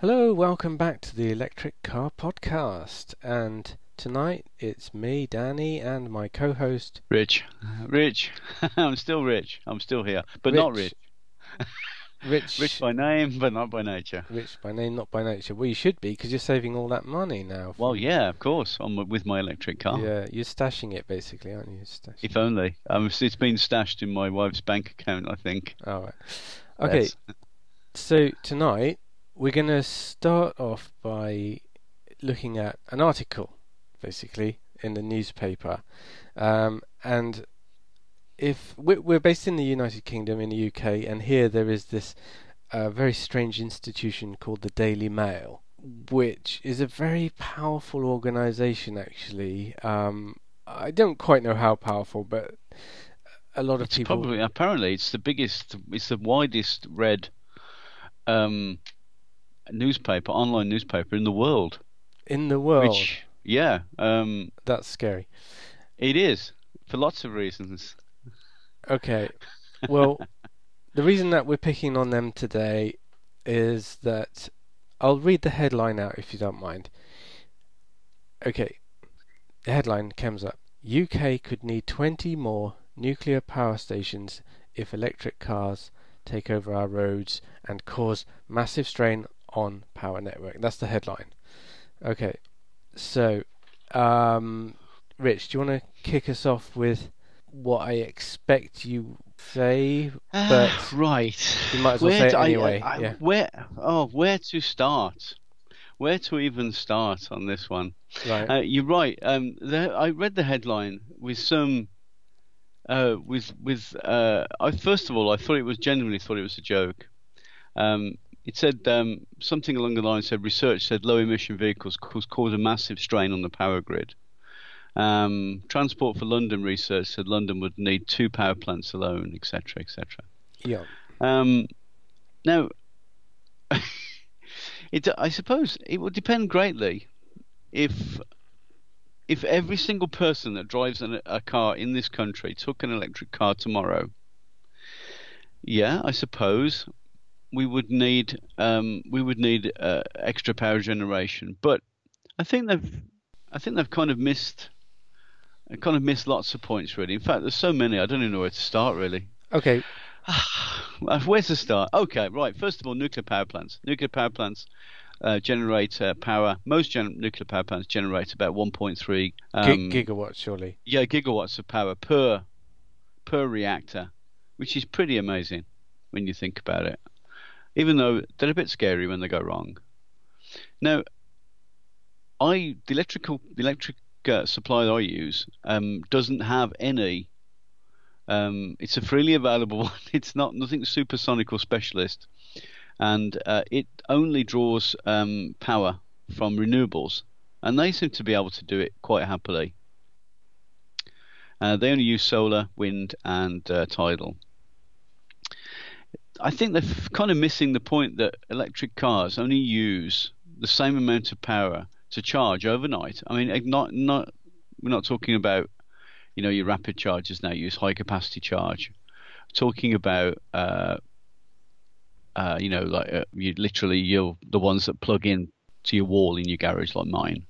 Hello, welcome back to the Electric Car Podcast. And tonight it's me, Danny, and my co host, Rich. Rich. I'm still rich. I'm still here, but not rich. Rich. Rich by name, but not by nature. Rich by name, not by nature. Well, you should be because you're saving all that money now. Well, yeah, of course, on, with my electric car. Yeah, you're stashing it basically, aren't you? Stashing If only. Um, it's been stashed in my wife's bank account, I think. All right. Okay. Yes. So tonight we're going to start off by looking at an article, basically in the newspaper, um, and if we're, based in the United Kingdom in the UK, and here there is this uh, very strange institution called the Daily Mail, which is a very powerful organisation. Actually, um, I don't quite know how powerful, but a lot of It's people. probably apparently it's the biggest, it's the widest read um, newspaper, online newspaper in the world. in the world. Which, yeah, um, That's scary. it is for lots of reasons. Okay. Well, the reason that we're picking on them today is that I'll read the headline out if you don't mind. Okay. The headline comes up UK could need 20 more nuclear power stations if electric cars take over our roads and cause massive strain on power network. That's the headline. Okay. So, um, Rich, do you want to kick us off with what I expect you say, but right. you might as well Where say it do I- anyway. I- yeah. Where? Oh, where to start? Where to even start on this one? Right. Uh, you're right. Um, the, I read the headline with some, uh, with with. Uh, I first of all, I thought it was genuinely thought it was a joke. Um, it said um, something along the lines said research said low emission vehicles cause, cause a massive strain on the power grid. Um, Transport for London research said London would need two power plants alone, etc., etc. yeah. Um, now, it, I suppose it would depend greatly if if every single person that drives an, a car in this country took an electric car tomorrow. Yeah, I suppose we would need um, we would need uh, extra power generation, but I think they've I think they've kind of missed kind of missed lots of points really. In fact, there's so many I don't even know where to start really. Okay. Uh, Where's the start? Okay, right. First of all, nuclear power plants. Nuclear power plants uh, generate uh, power. Most gen- nuclear power plants generate about 1.3 um, Gi- gigawatts, surely. yeah gigawatts of power per per reactor, which is pretty amazing when you think about it. Even though they're a bit scary when they go wrong. Now, I the electrical the electric uh, supply that I use um, doesn't have any. Um, it's a freely available one. It's not nothing supersonic or specialist, and uh, it only draws um, power from renewables, and they seem to be able to do it quite happily. Uh, they only use solar, wind, and uh, tidal. I think they're kind of missing the point that electric cars only use the same amount of power to charge overnight. I mean, not not we're not talking about you know your rapid chargers now use high capacity charge. We're talking about uh, uh, you know like uh, you literally you're the ones that plug in to your wall in your garage like mine,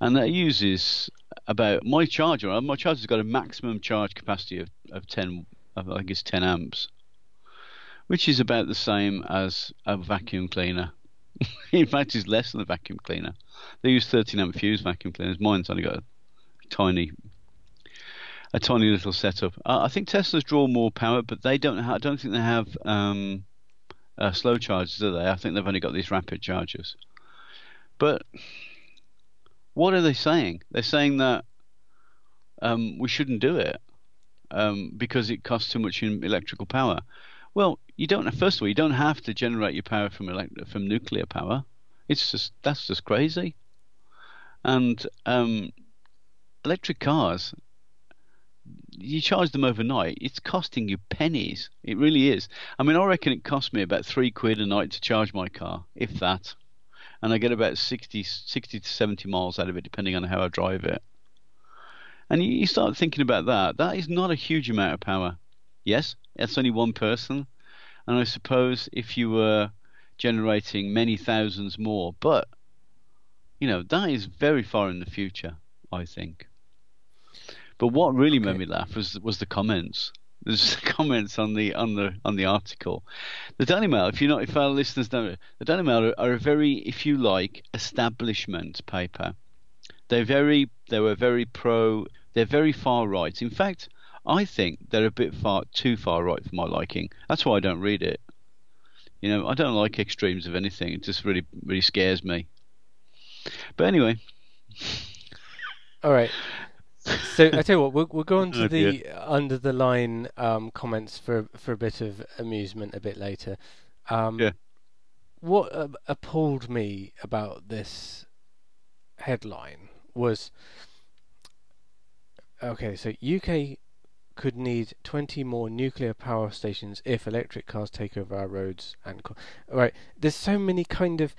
and that uses about my charger. My charger's got a maximum charge capacity of of ten. I think it's ten amps, which is about the same as a vacuum cleaner. in fact, it's less than a vacuum cleaner. They use 13 amp fuse vacuum cleaners. Mine's only got a tiny, a tiny little setup. Uh, I think Teslas draw more power, but they don't. Ha- I don't think they have um, uh, slow chargers, do they? I think they've only got these rapid chargers. But what are they saying? They're saying that um, we shouldn't do it um, because it costs too much in electrical power. Well, you don't. First of all, you don't have to generate your power from elect- from nuclear power. It's just that's just crazy. And um, electric cars, you charge them overnight, it's costing you pennies. It really is. I mean, I reckon it cost me about three quid a night to charge my car, if that. And I get about 60, 60 to 70 miles out of it, depending on how I drive it. And you start thinking about that. That is not a huge amount of power. Yes, that's only one person. And I suppose if you were generating many thousands more. But you know that is very far in the future, I think. But what really okay. made me laugh was was the comments. There's comments on the on the on the article. The Daily Mail, if you know, if our listeners know, the Daily Mail are, are a very, if you like, establishment paper. They're very, they were very pro. They're very far right. In fact, I think they're a bit far too far right for my liking. That's why I don't read it. You know, I don't like extremes of anything. It just really, really scares me. But anyway. All right. So I tell you what, we'll, we'll go on to oh, the under the line um, comments for for a bit of amusement a bit later. Um, yeah. What uh, appalled me about this headline was okay. So UK could need 20 more nuclear power stations if electric cars take over our roads and co- right there's so many kind of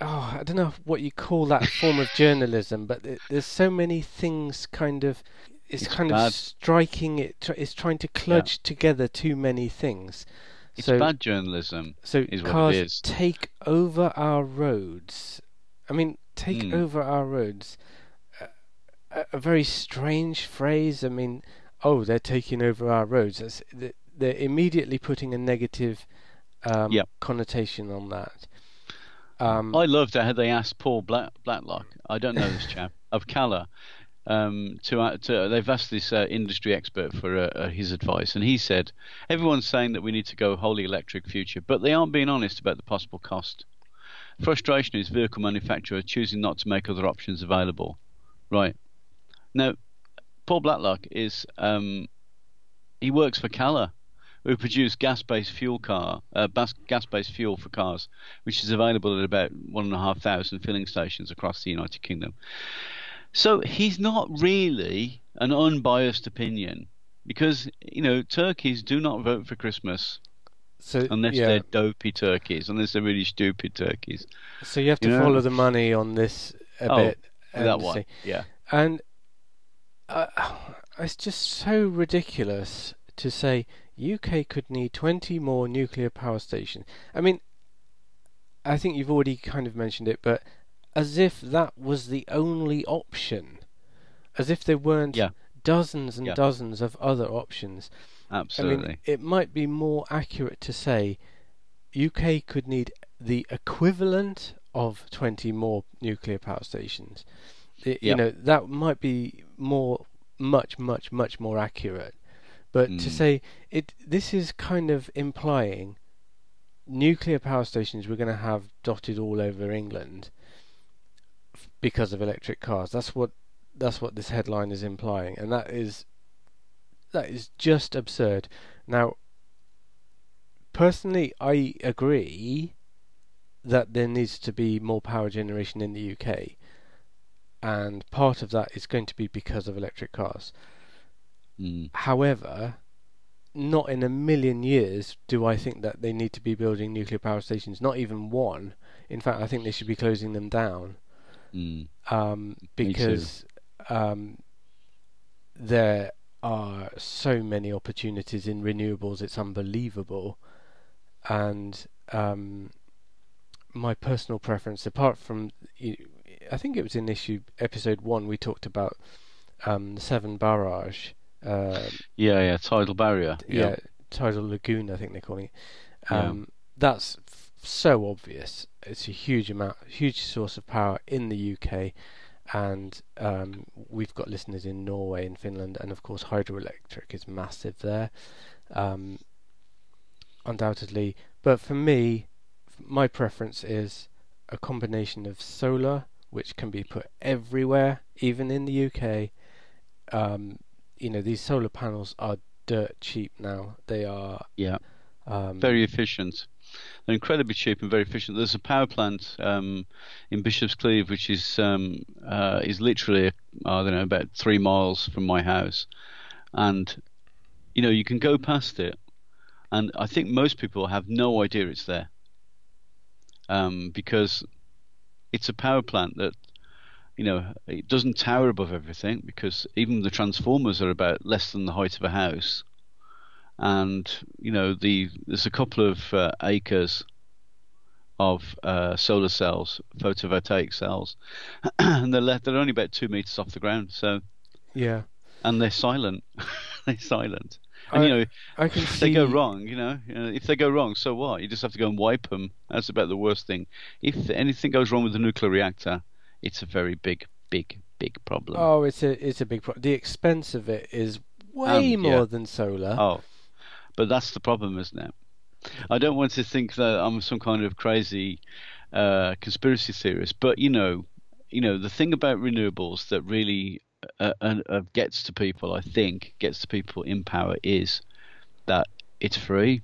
oh I don't know what you call that form of journalism but it, there's so many things kind of it's, it's kind bad. of striking it it's trying to cludge yeah. together too many things it's so, bad journalism so is cars take over our roads I mean take mm. over our roads a, a very strange phrase I mean oh, they're taking over our roads. they're immediately putting a negative um, yep. connotation on that. Um, I loved how they asked Paul Black, Blacklock, I don't know this chap, of Calor, um, to, uh, to, they've asked this uh, industry expert for uh, uh, his advice, and he said everyone's saying that we need to go wholly electric future, but they aren't being honest about the possible cost. Frustration is vehicle manufacturer choosing not to make other options available. Right. Now, Paul Blacklock is um, he works for Calor, who produce gas-based fuel car, uh, gas-based fuel for cars, which is available at about one and a half thousand filling stations across the United Kingdom. So he's not really an unbiased opinion, because you know turkeys do not vote for Christmas. So, unless yeah. they're dopey turkeys, unless they're really stupid turkeys. So you have to you follow the money on this a oh, bit. That one, yeah. And uh, it's just so ridiculous to say UK could need 20 more nuclear power stations. I mean, I think you've already kind of mentioned it, but as if that was the only option, as if there weren't yeah. dozens and yeah. dozens of other options. Absolutely. I mean, it might be more accurate to say UK could need the equivalent of 20 more nuclear power stations. It, yep. You know, that might be more, much, much, much more accurate. But mm. to say it, this is kind of implying nuclear power stations we're going to have dotted all over England because of electric cars. That's what that's what this headline is implying, and that is that is just absurd. Now, personally, I agree that there needs to be more power generation in the UK and part of that is going to be because of electric cars. Mm. However, not in a million years do I think that they need to be building nuclear power stations. Not even one. In fact, I think they should be closing them down. Mm. Um, because um, there are so many opportunities in renewables. It's unbelievable, and um, my personal preference, apart from I think it was in issue episode one we talked about um, the Severn Barrage. Uh, yeah, yeah, tidal barrier. Yeah. yeah. tidal lagoon. I think they're calling it. Um, yeah. That's f- so obvious. It's a huge amount, huge source of power in the UK, and um, we've got listeners in Norway and Finland, and of course hydroelectric is massive there, um, undoubtedly. But for me, my preference is a combination of solar which can be put everywhere, even in the UK. Um, you know, these solar panels are dirt cheap now. They are yeah, um, very efficient. They're incredibly cheap and very efficient. There's a power plant um, in Bishop's Cleeve, which is um, uh, is literally I don't know about three miles from my house, and you know you can go past it, and I think most people have no idea it's there, um, because it's a power plant that you know it doesn't tower above everything because even the transformers are about less than the height of a house, and you know the there's a couple of uh, acres of uh, solar cells, photovoltaic cells, and they're left, they're only about two meters off the ground. So Yeah. and they're silent. they're silent. And I- you know, I can if see. they go wrong, you know, you know, if they go wrong, so what? You just have to go and wipe them. That's about the worst thing. If anything goes wrong with the nuclear reactor, it's a very big, big, big problem. Oh, it's a it's a big problem. The expense of it is way Um, more yeah. than solar. Oh, but that's the problem, isn't it? I don't want to think that I'm some kind of crazy uh, conspiracy theorist, but you know, you know, the thing about renewables that really uh, uh, gets to people, I think, gets to people in power is that it's free.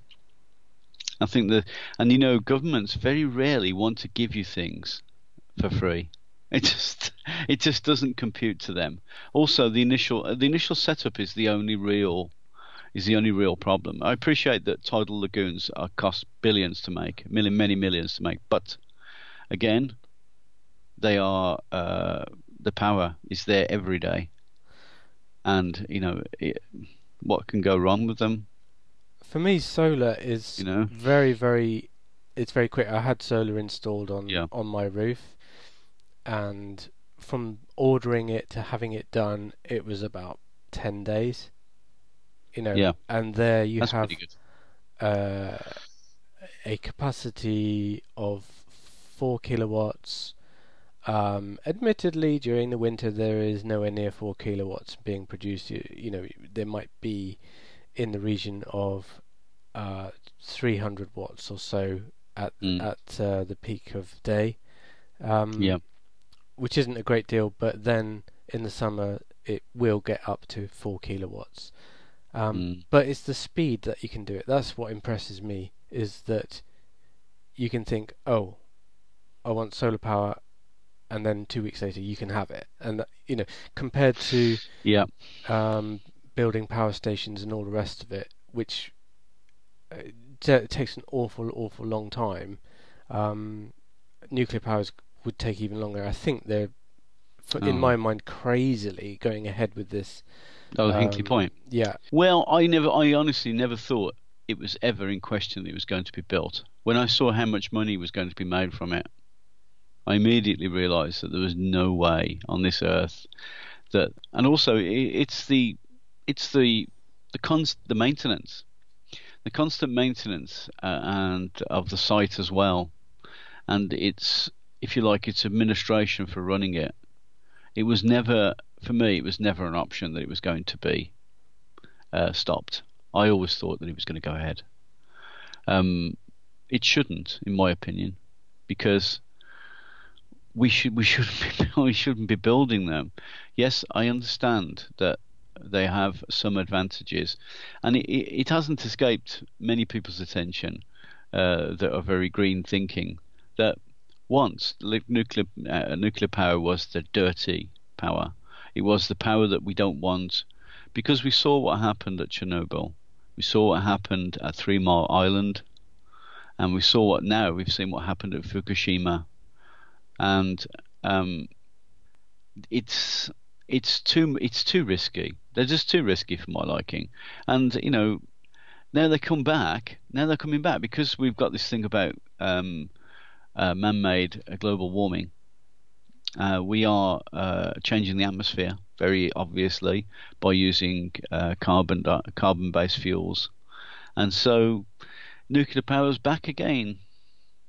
I think that, and you know, governments very rarely want to give you things for free. It just, it just doesn't compute to them. Also, the initial, the initial setup is the only real is the only real problem. I appreciate that tidal lagoons are cost billions to make, million, many millions to make, but again, they are uh, the power is there every day, and you know it, what can go wrong with them. For me, solar is You know? very very. It's very quick. I had solar installed on Yeah. on my roof, and from ordering it to having it done, it was about ten days. You know, Yeah. and there you That's have uh, a capacity of four kilowatts. Um, admittedly, during the winter, there is nowhere near four kilowatts being produced. You, you know, there might be in the region of uh, 300 watts or so at Mm. at uh, the peak of day. Um, Yeah. which isn't a great deal, but then in the summer it will get up to four kilowatts. Um, Mm. But it's the speed that you can do it. That's what impresses me. Is that you can think, oh, I want solar power, and then two weeks later you can have it. And that- you know, compared to Yeah, um, building power stations and all the rest of it, which uh, t- takes an awful, awful long time. Um, nuclear powers would take even longer. I think they're, in Oh. my mind, crazily going ahead with this. oh, Hinkley Um, Point. Yeah, Well, I never, I honestly never thought it was ever in question that it was going to be built. When I saw how much money was going to be made from it, I immediately realised that there was no way on this earth that, and also it's the, it's the, the const, the maintenance, the constant maintenance uh, and of the site as well, and it's, if you like, its administration for running it. It was never, for me, it was never an option that it was going to be uh, stopped. I always thought that it was going to go ahead. Um, it shouldn't, in my opinion, because we should we shouldn't be we shouldn't be building them. Yes, I understand that they have some advantages, and it, it, hasn't escaped many people's attention uh, that are very green thinking that once nuclear uh, nuclear power was the dirty power. It was the power that we don't want because we saw what happened at Chernobyl. We saw what happened at Three Mile Island, and we saw what now we've seen what happened at Fukushima, and um, it's it's too it's too risky. They're just too risky for my liking, and you know now they come back. Now they're coming back because we've got this thing about um, uh, man-made uh, global warming. Uh, we are uh, changing the atmosphere very obviously by using uh, carbon di- carbon-based fuels, and so nuclear power is back again.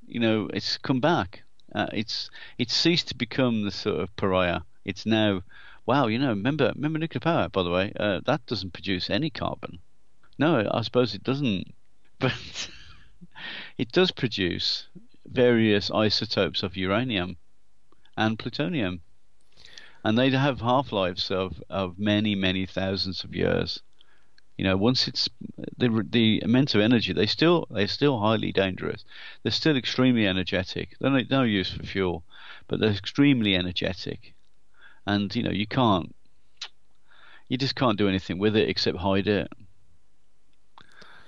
You know, it's come back. Uh, it's it's ceased to become the sort of pariah. It's now, wow, you know, remember remember nuclear power. By the way, uh, that doesn't produce any carbon. No, I suppose it doesn't, but it does produce various isotopes of uranium and plutonium, and they have half lives of, of many many thousands of years. You know, once it's the the amount of energy, they still they're still highly dangerous. They're still extremely energetic. They're no, no use for fuel, but they're extremely energetic, and you know you can't you just can't do anything with it except hide it.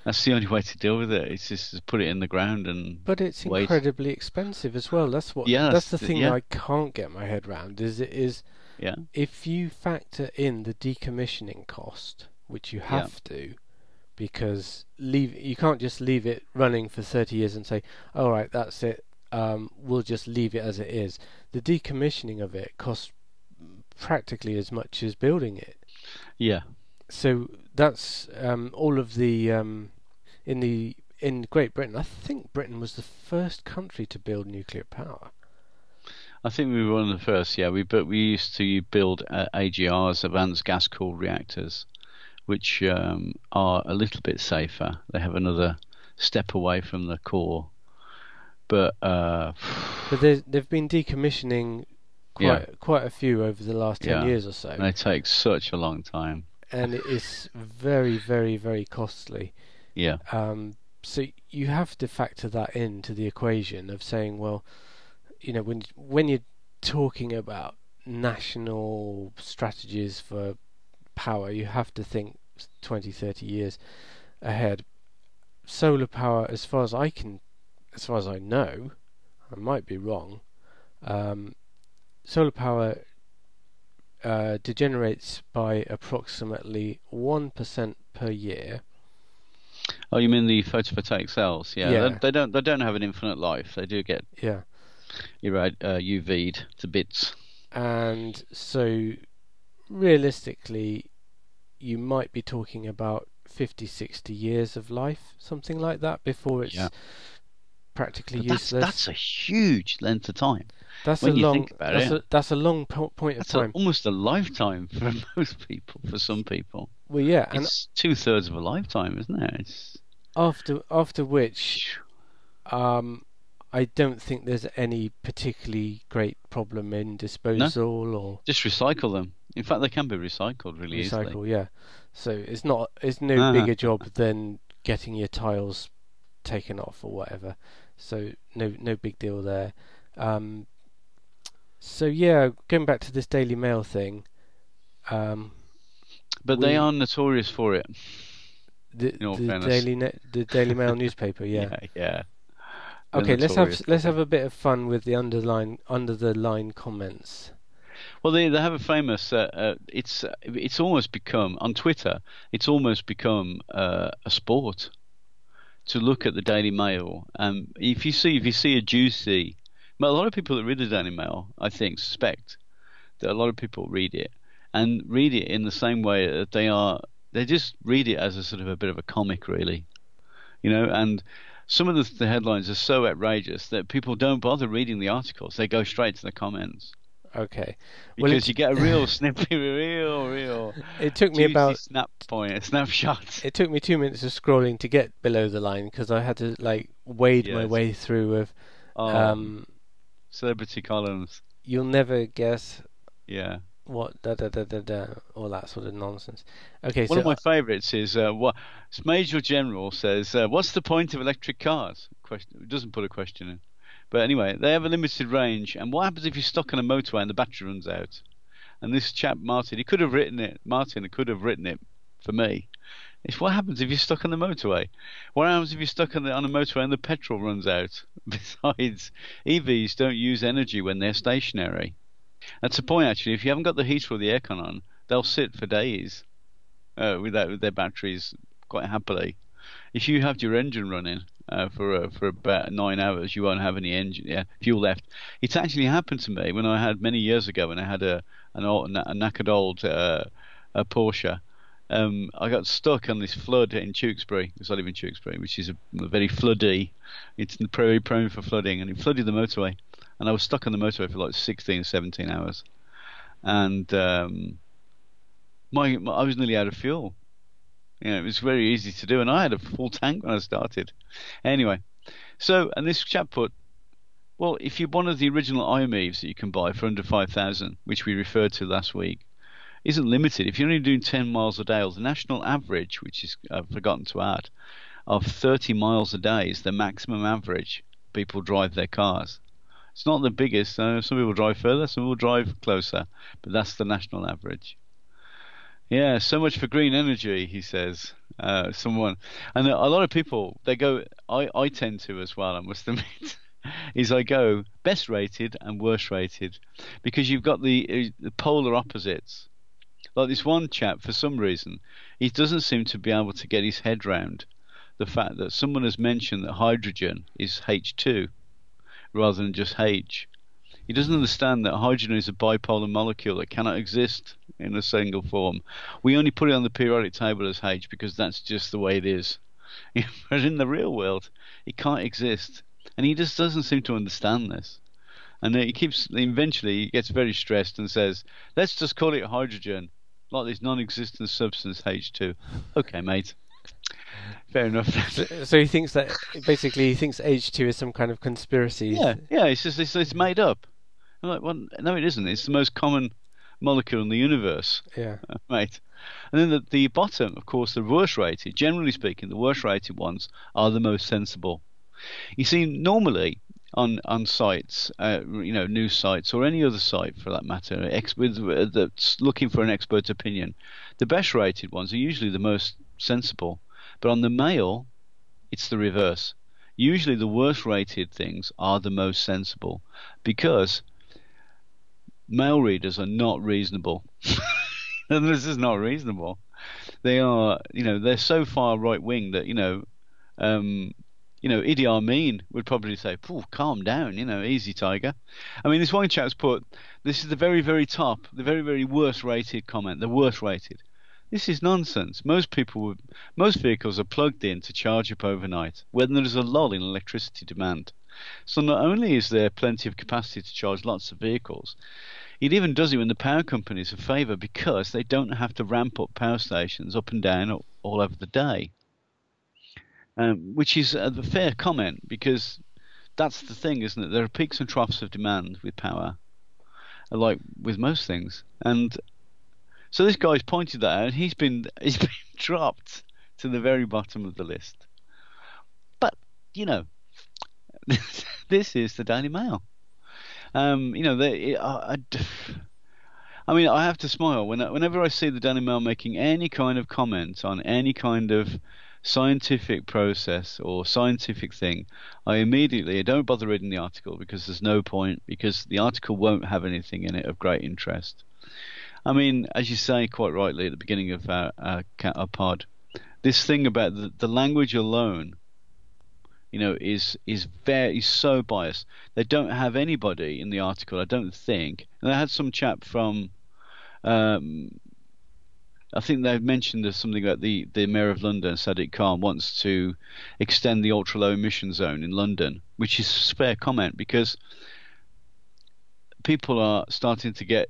That's the only way to deal with it. It's just to put it in the ground and But it's Wait. incredibly expensive as well. That's what. Yeah, that's the thing yeah. I can't get my head round. Is it is yeah, if you factor in the decommissioning cost, which you Yeah. have to, because leave you can't just leave it running for thirty years and say, "All right, that's it. um, we'll just leave it as it is. The decommissioning of it costs practically as much as building it. Yeah. So that's um, all of the um, in the in Great Britain. I think Britain was the first country to build nuclear power. I think we were one of the first. Yeah, we but we used to build uh, AGRs, advanced gas cooled reactors, which um, are a little bit safer. They have another step away from the core, but uh, but they've been decommissioning quite yeah. quite a few over the last ten yeah. years or so. And they take such a long time, and it is very, very, very costly. Yeah. Um, so you have to factor that into the equation of saying, well, you know, when when you're talking about national strategies for power, you have to think 20, 30 years ahead. Solar power, as far as I can, as far as I know, I might be wrong. Um, solar power uh, degenerates by approximately one percent per year Oh, you mean the photovoltaic cells? Yeah, yeah. They, they, don't. They don't have an infinite life. They do get. Yeah. You're right. Uh, UV'd to bits. And so, realistically, you might be talking about 50, 60 years of life, something like that, before it's yeah. practically but useless. That's, that's a huge length of time. That's when a long. That's, a, that's a long po- point of time. A, almost a lifetime for most people. For some people. Well, yeah, it's two thirds of a lifetime, isn't it? It's after after which, um, I don't think there's any particularly great problem in disposal no. or just recycle them. In fact, they can be recycled really recycle, easily. yeah. So it's not it's no uh-huh. bigger job than getting your tiles taken off or whatever. So no no big deal there. Um, so yeah, going back to this Daily Mail thing. Um, but we, they are notorious for it. The, the Daily ne- the Daily Mail newspaper, yeah. yeah, yeah. Okay, let's have let's have a bit of fun with the underline under the line comments. Well, they they have a famous. Uh, uh, it's uh, it's almost become on Twitter. It's almost become uh, a sport to look at the Daily Mail. Um, if you see if you see a juicy, well, a lot of people that read the Daily Mail, I think, suspect that a lot of people read it and read it in the same way that they are they just read it as a sort of a bit of a comic, really, you know. And some of the, the headlines are so outrageous that people don't bother reading the articles; they go straight to the comments. Okay. Because well, you get a real snippy, real, real. It took me about snap point, a snapshot. It took me two minutes of scrolling to get below the line because I had to like wade yes. my way through with oh, um, celebrity columns. You'll never guess. Yeah what da da da da da all that sort of nonsense. Okay, one so of my favourites is uh, what Major General says. Uh, What's the point of electric cars? Question doesn't put a question in, but anyway, they have a limited range. And what happens if you're stuck on a motorway and the battery runs out? And this chap Martin, he could have written it. Martin could have written it for me. It's what happens if you're stuck on the motorway? What happens if you're stuck on, the, on a motorway and the petrol runs out? Besides, EVs don't use energy when they're stationary. That's the point, actually. If you haven't got the heater or the aircon on, they'll sit for days uh, with, that, with their batteries quite happily. If you have your engine running uh, for uh, for about nine hours, you won't have any engine yeah, fuel left. It's actually happened to me when I had many years ago when I had a an old, a knackered old uh, a Porsche. Um, I got stuck on this flood in Tewkesbury, because I live in Tewkesbury, which is a, a very floody. It's very prone for flooding, and it flooded the motorway and I was stuck on the motorway for like 16, 17 hours, and um, my, my, I was nearly out of fuel. You know, it was very easy to do, and I had a full tank when I started. Anyway, so and this chap put, well, if you're one of the original i-MiEVs that you can buy for under five thousand, which we referred to last week, isn't limited. If you're only doing 10 miles a day, or the national average, which is I've forgotten to add, of 30 miles a day is the maximum average people drive their cars. It's not the biggest. Uh, some people drive further, some people drive closer, but that's the national average. Yeah, so much for green energy, he says. Uh, someone, and a lot of people they go. I I tend to as well. I must admit. is I go best rated and worst rated because you've got the, uh, the polar opposites. Like this one chap, for some reason, he doesn't seem to be able to get his head round the fact that someone has mentioned that hydrogen is H2 rather than just H. He doesn't understand that hydrogen is a bipolar molecule that cannot exist in a single form. We only put it on the periodic table as H because that's just the way it is. but in the real world, it can't exist. And he just doesn't seem to understand this. And uh, he keeps, eventually, he gets very stressed and says, let's just call it hydrogen, like this non existent substance H2. Okay, mate. Fair enough. So, he thinks that basically he thinks H2 is some kind of conspiracy. Yeah, yeah. It's just it's, it's made up. I'm like, well, no, it isn't. It's the most common molecule in the universe, Yeah. mate. And then the, the bottom, of course, the worst rated. Generally speaking, the worst rated ones are the most sensible. You see, normally on on sites, uh, you know, news sites or any other site for that matter, ex- with, uh, that's looking for an expert opinion, the best rated ones are usually the most sensible. But on the mail, it's the reverse. Usually, the worst rated things are the most sensible because mail readers are not reasonable. and this is not reasonable. They are, you know, they're so far right wing that you know, um, you know, Idi Amin would probably say, "Pooh, calm down, you know, easy, Tiger." I mean, this one chap's put, "This is the very, very top, the very, very worst rated comment, the worst rated." This is nonsense. Most people, would, most vehicles are plugged in to charge up overnight when there is a lull in electricity demand. So not only is there plenty of capacity to charge lots of vehicles, it even does it when the power companies are favour because they don't have to ramp up power stations up and down all, over the day. Um, which is a fair comment because that's the thing, isn't it? There are peaks and troughs of demand with power, like with most things. And so this guy's pointed that out, he's been he's been dropped to the very bottom of the list. But you know, this is the Daily Mail. Um, you know, they, I, I, I mean, I have to smile when, whenever I see the Daily Mail making any kind of comment on any kind of scientific process or scientific thing. I immediately I don't bother reading the article because there's no point because the article won't have anything in it of great interest. I mean, as you say quite rightly at the beginning of our, our, our pod, this thing about the, the language alone you know, is is very is so biased. They don't have anybody in the article, I don't think. And they had some chap from, um, I think they mentioned something about the the mayor of London, Sadiq Khan, wants to extend the ultra low emission zone in London, which is a fair comment because people are starting to get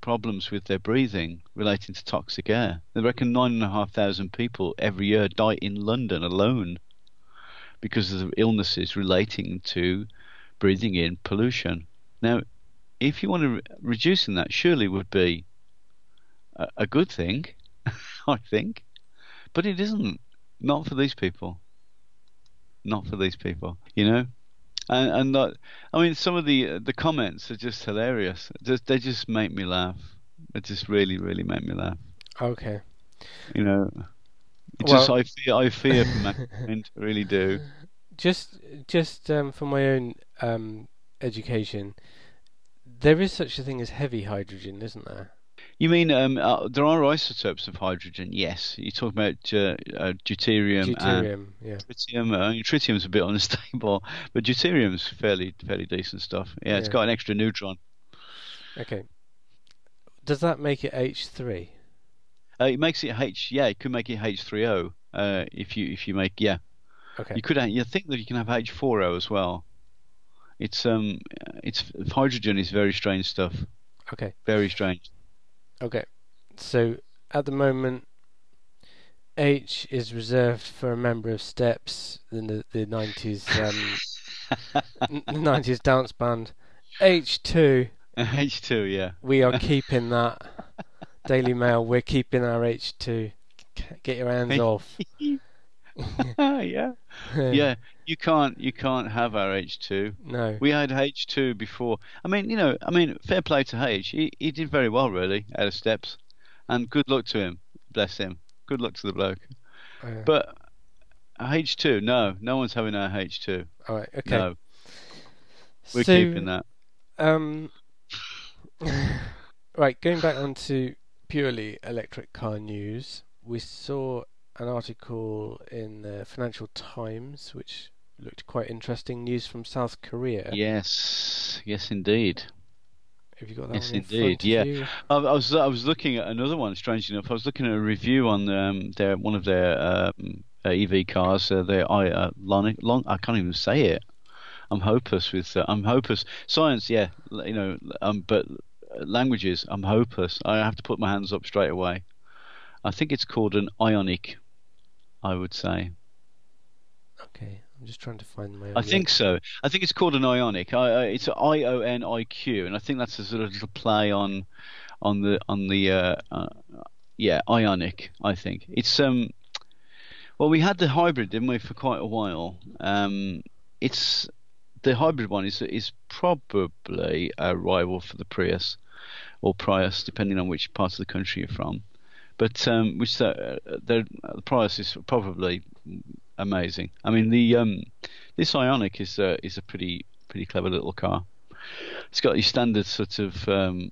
problems with their breathing relating to toxic air. They reckon nine and a half thousand people every year die in London alone because of illnesses relating to breathing in pollution. Now, if you want to re- reducing that, surely would be a, a good thing, I think, but it isn't. Not for these people. Not for these people. You know, and and that, I mean, some of the the comments are just hilarious. Just, they just make me laugh. They just really, really make me laugh. Okay. You know. Well- just I fear I fear for mankind, I really do. Just, just um, for my own um, education, there is such a thing as heavy hydrogen, isn't there? You mean um, uh, there are isotopes of hydrogen? Yes. You talk about uh, uh, deuterium, and Deuterium, yeah. tritium. Uh, tritium's a bit unstable, but deuterium's fairly fairly decent stuff. Yeah, it's got an extra neutron. Okay. Does that make it H3? Uh, it makes it H. Yeah, it could make it H3O. Uh, if you if you make yeah, Okay. you could. You think that you can have H4O as well. It's um, it's hydrogen is very strange stuff. Okay. Very strange. Okay. So at the moment, H is reserved for a member of Steps in the the nineties um nineties dance band. H two, H2, yeah. we are keeping that. Daily Mail, we're keeping our H two. Get your hands off. yeah. Yeah, you can't you can't have our H2. No. We had H2 before. I mean, you know, I mean, fair play to H. He he did very well really out of steps, and good luck to him. Bless him. Good luck to the bloke. Uh, But H2, no, no one's having our H2. all right. Okay. No, we're so, keeping that. Um, right, going back onto purely electric car news, we saw an article in the Financial Times which looked quite interesting. News from South Korea. Yes, yes, indeed. Have you got that Yes, indeed, yeah. you? I, I was I was looking at another one. Strange enough, I was looking at a review on um, their one of their um, uh, EV cars. Uh, their I uh, long, long I can't even say it. I'm hopeless with uh, I'm hopeless science. Yeah, you know, um, but languages. I'm hopeless. I have to put my hands up straight away. I think it's called an IONIQ. I would say. Okay, I'm just trying to find my. I think so. I think it's called an IONIQ. I, I, it's I O N I Q, and I think that's a sort of little play on, on the on the uh, uh, yeah ionic. I think it's um. Well, we had the hybrid, didn't we, for quite a while. Um, it's the hybrid one is is probably a rival for the Prius or Prius, depending on which part of the country you're from. But um, which uh, the the Prius is probably amazing. I mean, the um, this IONIQ is uh, is a pretty pretty clever little car. It's got your standard sort of um,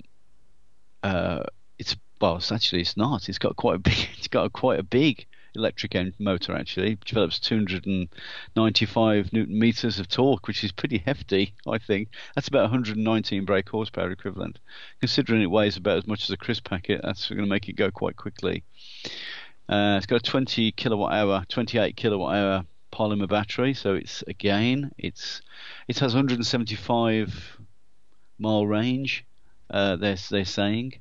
uh, it's well, it's actually it's not. It's got quite a big. It's got a, quite a big electric motor actually. Develops 295 newton meters of torque, which is pretty hefty. I think that's about 119 brake horsepower equivalent. Considering it weighs about as much as a crisp packet, that's going to make it go quite quickly. Uh, it's got a 20 kilowatt hour, 28 kilowatt hour polymer battery. So it's again, it's it has 175 mile range. Uh, they're they're saying.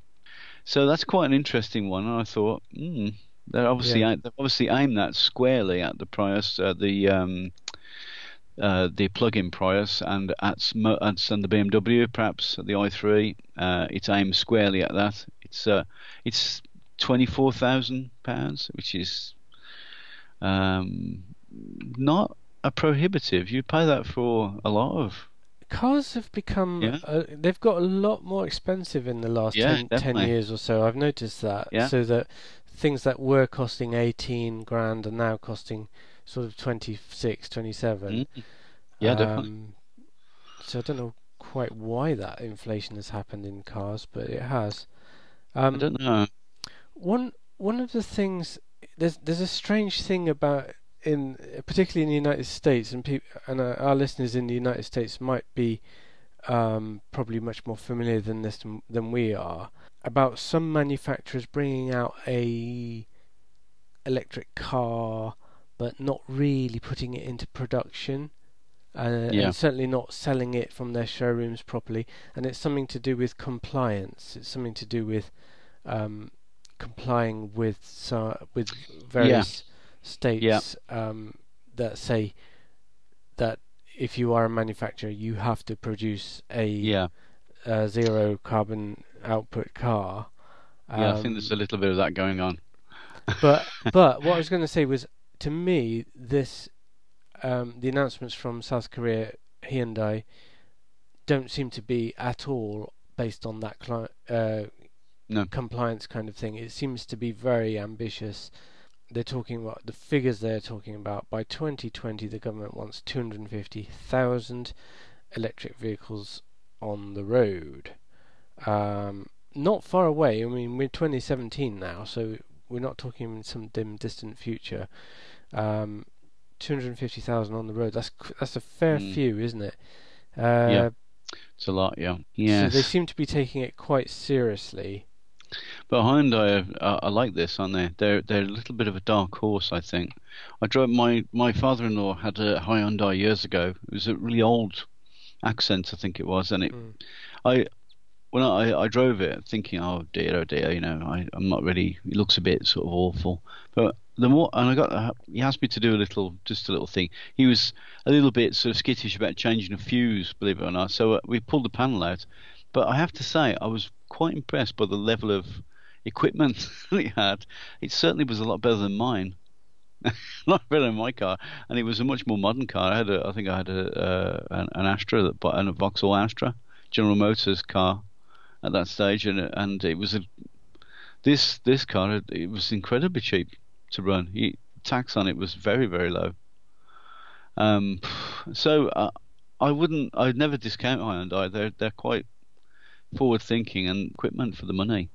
So that's quite an interesting one. And I thought, hmm, they're obviously Yeah. they've obviously aimed that squarely at the Prius, uh, the um, uh, the plug-in Prius, and at and and the BMW, perhaps the i3. Uh, it's aimed squarely at that. It's uh, it's twenty four thousand pounds, which is um, not a prohibitive. You pay that for a lot of Cars have become. Yeah. Uh, they've got a lot more expensive in the last Yeah, 10, 10 years or so. I've noticed that. Yeah. So that things that were costing 18 grand are now costing sort of 26, 27. Mm. Yeah, definitely. Um, so I don't know quite why that inflation has happened in cars, but it has. Um, I don't know. one one of the things there's there's a strange thing about in particularly in the United States and peop, and uh, our listeners in the United States might be um, probably much more familiar than this than, than we are about some manufacturers bringing out a electric car but not really putting it into production uh, Yeah. and certainly not selling it from their showrooms properly. And it's something to do with compliance. It's something to do with um, complying with with various states um, that say that if you are a manufacturer, you have to produce a, Yeah, a zero carbon output car. yeah. I think there's a Um, little bit of that going on. but but what I was going to say was, to me, this um, the announcements from South Korea Hyundai don't seem to be at all based on that cli- uh, No. compliance kind of thing. It seems to be very ambitious. They're talking about the figures they're talking about. By 2020, the government wants 250,000 electric vehicles on the road. Um, not far away. I mean, we're 2017 now, so we're not talking in some dim, distant future. Um, 250,000 on the road. That's that's a fair Mm. few, isn't it? Uh, Yeah. It's a lot, yeah. Yes. So they seem to be taking it quite seriously. But Hyundai are, are like this, aren't they? They're they're a little bit of a dark horse, I think. I drove my my father-in-law had a Hyundai years ago. It was a really old accent, I think it was, and it Mm. I when I I drove it thinking, oh dear, oh dear, you know, I I'm not really. It looks a bit sort of awful, but the more and I got he asked me to do a little just a little thing. He was a little bit sort of skittish about changing a fuse, believe it or not. So uh, we pulled the panel out, but I have to say I was quite impressed by the level of equipment that he had. It certainly was a lot better than mine. a lot better than my car, and it was a much more modern car. I had a, I think I had a uh, an, an Astra, that, and a Vauxhall Astra, General Motors car, at that stage, and and it was a this this car it was incredibly cheap to run. He, tax on it was very very low. Um, so uh, I wouldn't, I'd never discount Hyundai. They're they're quite forward thinking and equipment for the money.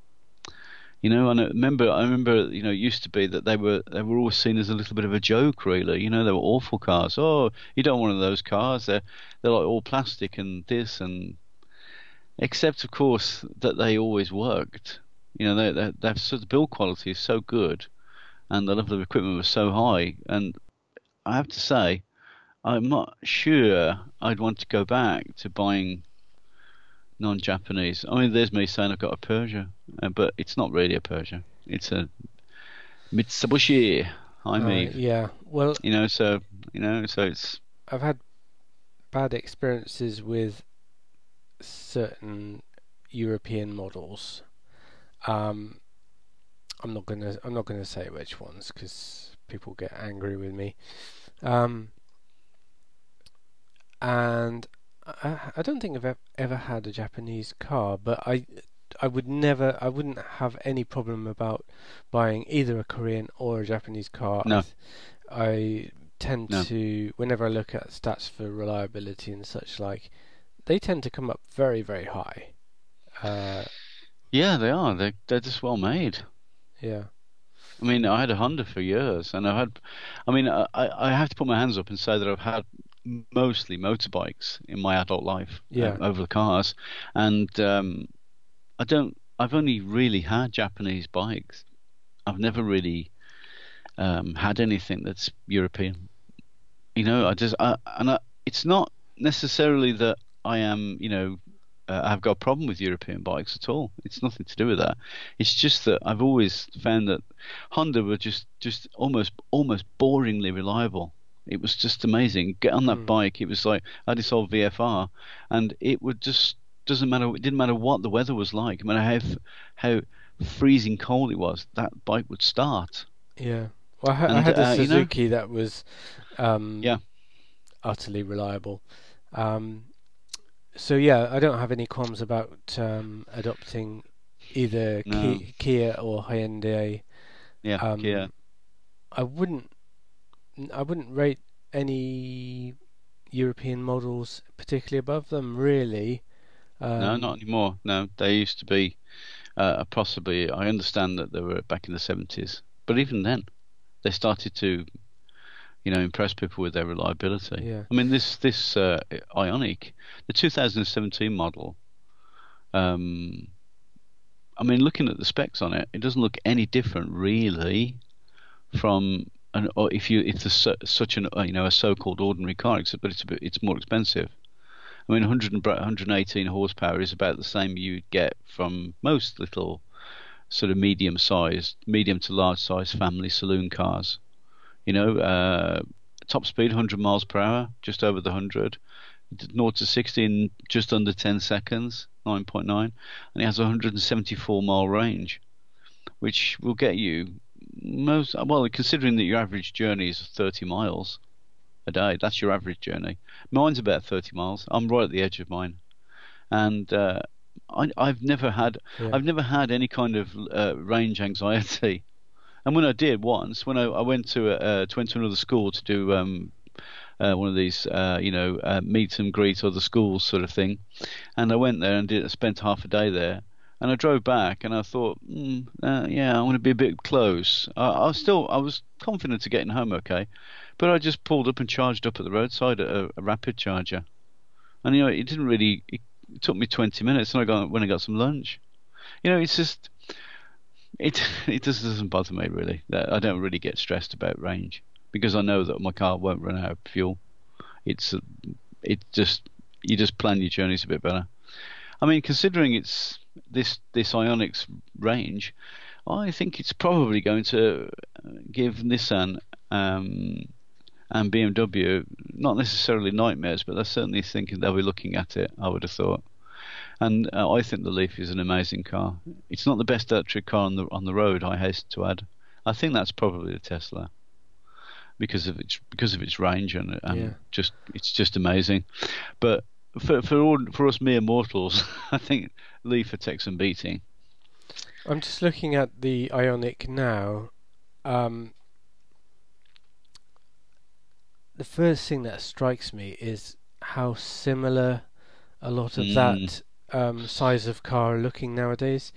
You know, and I remember, I remember, you know, it used to be that they were they were always seen as a little bit of a joke, really. You know, they were awful cars. Oh, you don't want one of those cars. They're they're like all plastic and this and except of course that they always worked. You know, they they, they so the build quality is so good, and the level of equipment was so high. And I have to say, I'm not sure I'd want to go back to buying non-Japanese. I mean, there's me saying I've got a Peugeot, uh, but it's not really a Persia. It's a Mitsubishi. I mean, Uh, yeah. Well, you know, so you know, so it's I've had bad experiences with certain European models. Um, I'm not gonna I'm not gonna say which ones because people get angry with me. Um, and I, I don't think I've ever had a Japanese car, but I I would never I wouldn't have any problem about buying either a Korean or a Japanese car. No. I, I tend No. to whenever I look at stats for reliability and such like, they tend to come up very very high. Uh, yeah, they are. They they're just well made. yeah. I mean, I had a Honda for years, and I've had. I mean, I I have to put my hands up and say that I've had mostly motorbikes in my adult life Yeah. uh, over the cars, and um, I don't. I've only really had Japanese bikes. I've never really um, had anything that's European. You know, I just I, and I, it's not necessarily that I am, you know, uh, I've got a problem with European bikes at all. It's nothing to do with that. It's just that I've always found that Honda were just just almost almost boringly reliable. It was just amazing. Get on that Mm. bike. It was like I had this old VFR, and it would just doesn't matter. It didn't matter what the weather was like. No matter how how freezing cold it was, that bike would start. Yeah. Well, I, ha- I had a uh, you know- Suzuki that was um, Yeah. utterly reliable. Um, so yeah, I don't have any qualms about um, adopting either No. Ki- Kia or Hyundai. Yeah, Um, yeah. I wouldn't. I wouldn't rate any European models particularly above them. Really. Um, no, not anymore. No, they used to be uh, possibly. I understand that they were back in the seventies, but even then, they started to, you know, impress people with their reliability. Yeah. I mean, this this uh, IONIQ, the 2017 model. Um, I mean, looking at the specs on it, it doesn't look any different really from an or if you if there's such an uh, you know a so-called ordinary car, except but it's a bit, it's more expensive. I mean, 100 118 horsepower is about the same you'd get from most little sort of medium-sized, medium to large-sized family saloon cars. You know, uh, top speed 100 miles per hour, just over the 100. 0 to 60 in just under 10 seconds, 9.9, and it has 174 mile range, which will get you most well, considering that your average journey is 30 miles a day. That's your average journey. Mine's about 30 miles. I'm right at the edge of mine, and uh, I, I've never had Yeah. I've never had any kind of uh, range anxiety. And when I did once, when I, I went to a, uh, went to another school to do um, uh, one of these, uh, you know, uh, meet and greet other schools sort of thing, and I went there and did spent half a day there. And I drove back, and I thought, mm, yeah, I want to be a bit close. I, I was still, I was confident of getting home okay, but I just pulled up and charged up at the roadside at a, a rapid charger, and you know, it didn't really. It, it took me 20 minutes, and I got when I got some lunch. You know, it's just it it just doesn't bother me really. I don't really get stressed about range because I know that my car won't run out of fuel. It's uh, it just you just plan your journeys a bit better. I mean, considering it's this this IONIQ's range, I think it's probably going to uh, give Nissan um, and BMW not necessarily nightmares, but they're certainly thinking they'll be looking at it. I would have thought. And uh, I think the Leaf is an amazing car. It's not the best electric car on the on the road. I hasten to add. I think that's probably the Tesla because of its because of its range and, and Yeah. just it's just amazing. But for for all, for us mere mortals, I think Leaf takes some beating. I'm just looking at the IONIQ now. Um, the first thing that strikes me is how similar a lot of Mm. that um, size of car are looking nowadays.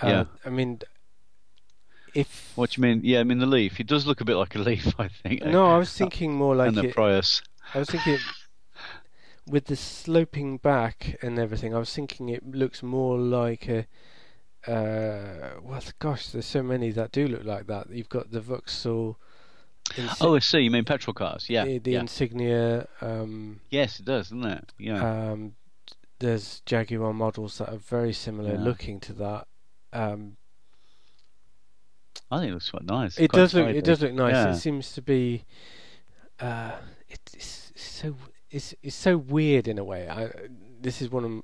Uh, Yeah. I mean, if What do you mean? Yeah, I mean the Leaf. It does look a bit like a Leaf, I think. no, I was thinking more like and the it, Prius. I was thinking with the sloping back and everything. I was thinking it looks more like a. Uh, well, gosh, there's so many that do look like that. You've got the Vauxhall. Insi- Oh, I see. You mean petrol cars? Yeah. the, the yeah. Insignia. Um, Yes, it does, doesn't it? Yeah. um, there's Jaguar models that are very similar Yeah. looking to that. Um, I think it looks quite nice. it quite does look. It does look nice. Yeah. It seems to be. Uh, it, it's so. It's it's so weird in a way. I, this is one of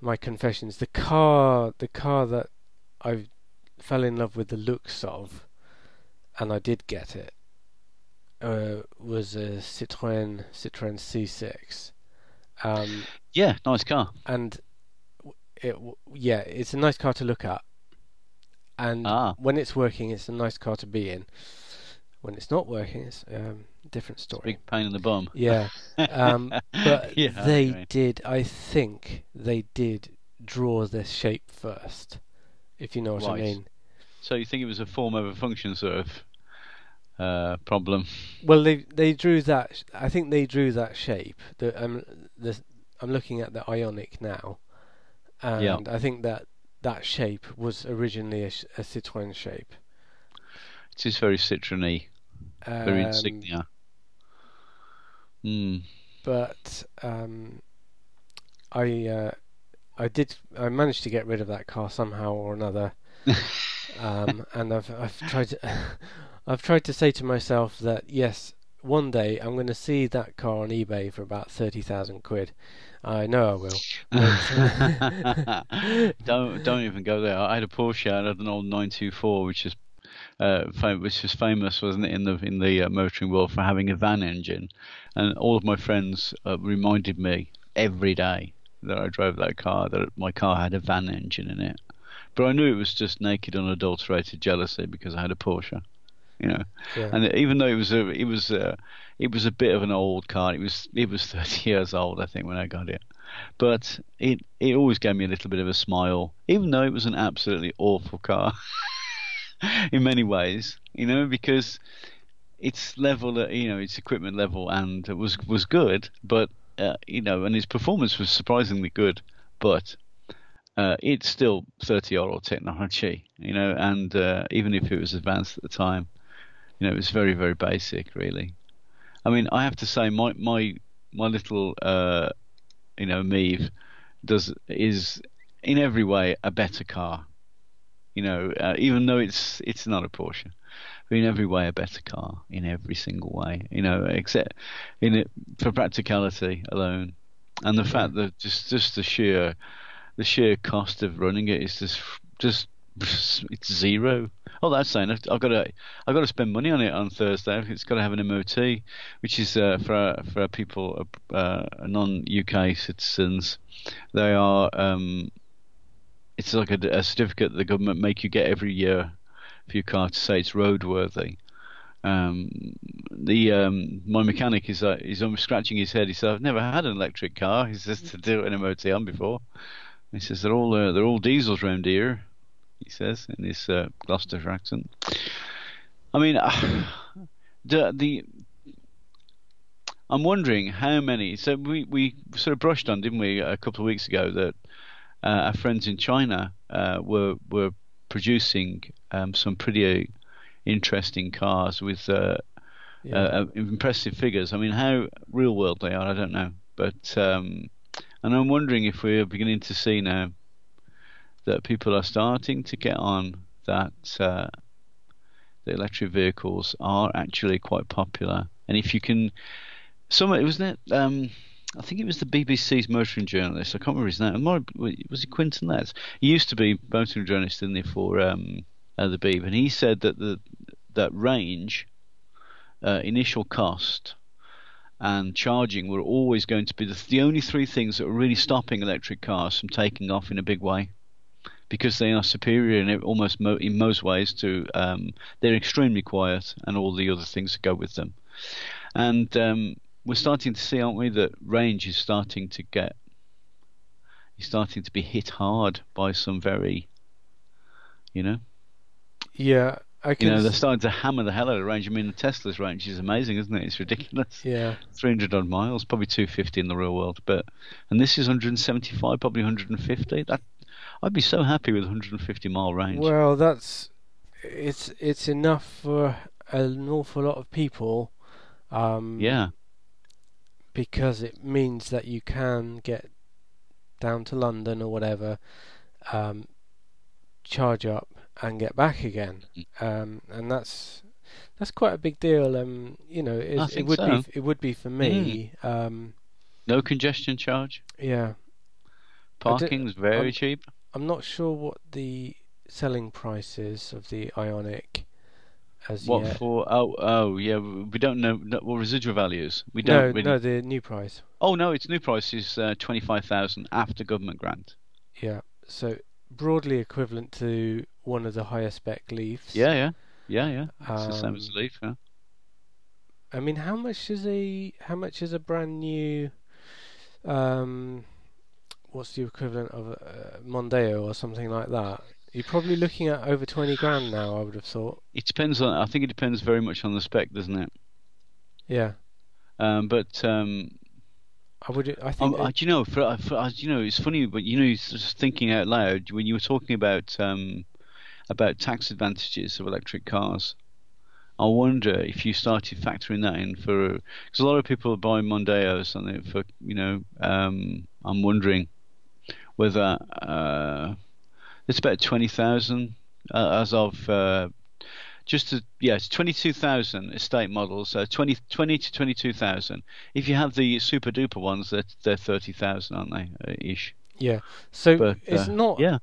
my confessions. The car, the car that I fell in love with the looks of, and I did get it. Uh, was a Citroen Citroen C6. Um, Yeah, nice car. and it yeah, it's a nice car to look at, and Ah. when it's working, it's a nice car to be in. When it's not working, it's um, a different story. Big pain in the bum. Yeah, um, but Yeah, I they did. I think they did draw the shape first, if you know what I mean. So you think it was a form over function sort of uh, problem? Well, they they drew that. I think they drew that shape. The um, the I'm looking at the IONIQ now, and Yeah. I think that that shape was originally a, a Citroen shape. It is very Citroen-y, very Um, insignia. Hmm. but um, I uh, I did I managed to get rid of that car somehow or another, um, and I've I've tried to I've tried to say to myself that yes, one day I'm going to see that car on eBay for about thirty thousand quid. I know I will. don't don't even go there. I had a Porsche. I had an old 924, which is uh, fam- which was famous, wasn't it, in the in the uh, motoring world for having a van engine, and all of my friends uh, reminded me every day that I drove that car that my car had a van engine in it. But I knew it was just naked, unadulterated jealousy because I had a Porsche, you know. Yeah. And even though it was a it was a it was a bit of an old car. It was it was 30 years old, I think, when I got it. But it it always gave me a little bit of a smile, even though it was an absolutely awful car in many ways, you know, because its level, uh, you know, its equipment level, and it was was good, but uh, you know, and its performance was surprisingly good, but uh, it's still 30 year old technology, you know, and uh, even if it was advanced at the time, you know, it was very very basic, really. I mean, I have to say, my my my little, uh, you know, MiEV does is in every way a better car. You know, uh, even though it's it's not a Porsche, but in every way a better car in every single way. You know, except in it for practicality alone, and the fact that just just the sheer the sheer cost of running it is just just it's zero. Oh, that's saying I've, I've got to I've got to spend money on it on Thursday. It's got to have an MOT, which is uh, for for people uh, non-UK citizens. They are um, it's like a, a certificate the government make you get every year for your car to say it's roadworthy. Um, the um, my mechanic is uh, he's almost scratching his head. He said, "I've never had an electric car." He says to do an MOT on before. He says they're all uh, they're all diesels round here. He says in his uh, Gloucestershire accent. I mean, the the I'm wondering how many. So we we sort of brushed on, didn't we, a couple of weeks ago that uh, our friends in China uh, were were producing um, some pretty interesting cars with uh, Yeah. uh, impressive figures. I mean, how real world they are, I don't know. But um, and I'm wondering if we're beginning to see now that people are starting to get on that uh, the electric vehicles are actually quite popular. And if you can, some it wasn't it. Um, I think it was the BBC's motoring journalist. I can't remember his name. Was it Quentin Letts? He used to be motoring journalist, didn't he, for um, uh, the Beeb? And he said that the that range, uh, initial cost, and charging were always going to be the, the only three things that were really stopping electric cars from taking off in a big way, because they are superior in almost mo- in most ways to um, they're extremely quiet and all the other things that go with them, and um, we're starting to see, aren't we, that range is starting to get is starting to be hit hard by some very, you know, Yeah, I can. You know, they're starting to hammer the hell out of range. I mean, the Tesla's range is amazing, isn't it? It's ridiculous. yeah, 300 odd miles, probably 250 in the real world. But and this is 175, probably 150. That I'd be so happy with 150 mile range. well, that's it's it's enough for an awful lot of people. Um, yeah, because it means that you can get down to London or whatever, um, charge up and get back again, Mm. um, and that's that's quite a big deal. Um, you know, it, it would so. Mm. be it would be for me. Um, no congestion charge. yeah, Parking's very cheap. I'm not sure what the selling price is of the IONIQ as yet. What yet. for? Oh, oh, yeah. We don't know no, what residual values. We don't really. no, the new price. Oh no, its new price is uh, 25,000 after government grant. Yeah, so broadly equivalent to one of the higher spec Leafs. Yeah, yeah, yeah, yeah. It's the same as Um, the Leaf. Yeah. I mean, how much is a how much is a brand new? Um, what's the equivalent of a Mondeo or something like that? You're probably looking at over twenty grand now. I would have thought. It depends on. I think it depends very much on the spec, doesn't it? Yeah, Um, but um, I would. I Um, think. uh, it- do you know? For, uh, for uh, you know, it's funny, but you know, just thinking out loud when you were talking about um, about tax advantages of electric cars. I wonder if you started factoring that in for because a lot of people buy Mondeos and they for you know. Um, I'm wondering whether uh, it's about twenty thousand uh, as of. Uh, just to, yeah, it's 22,000 estate models, so 20, 20 to 22,000. If you have the super duper ones, they're, they're 30,000, aren't they? Uh, ish. yeah. So But it's uh, not. yeah,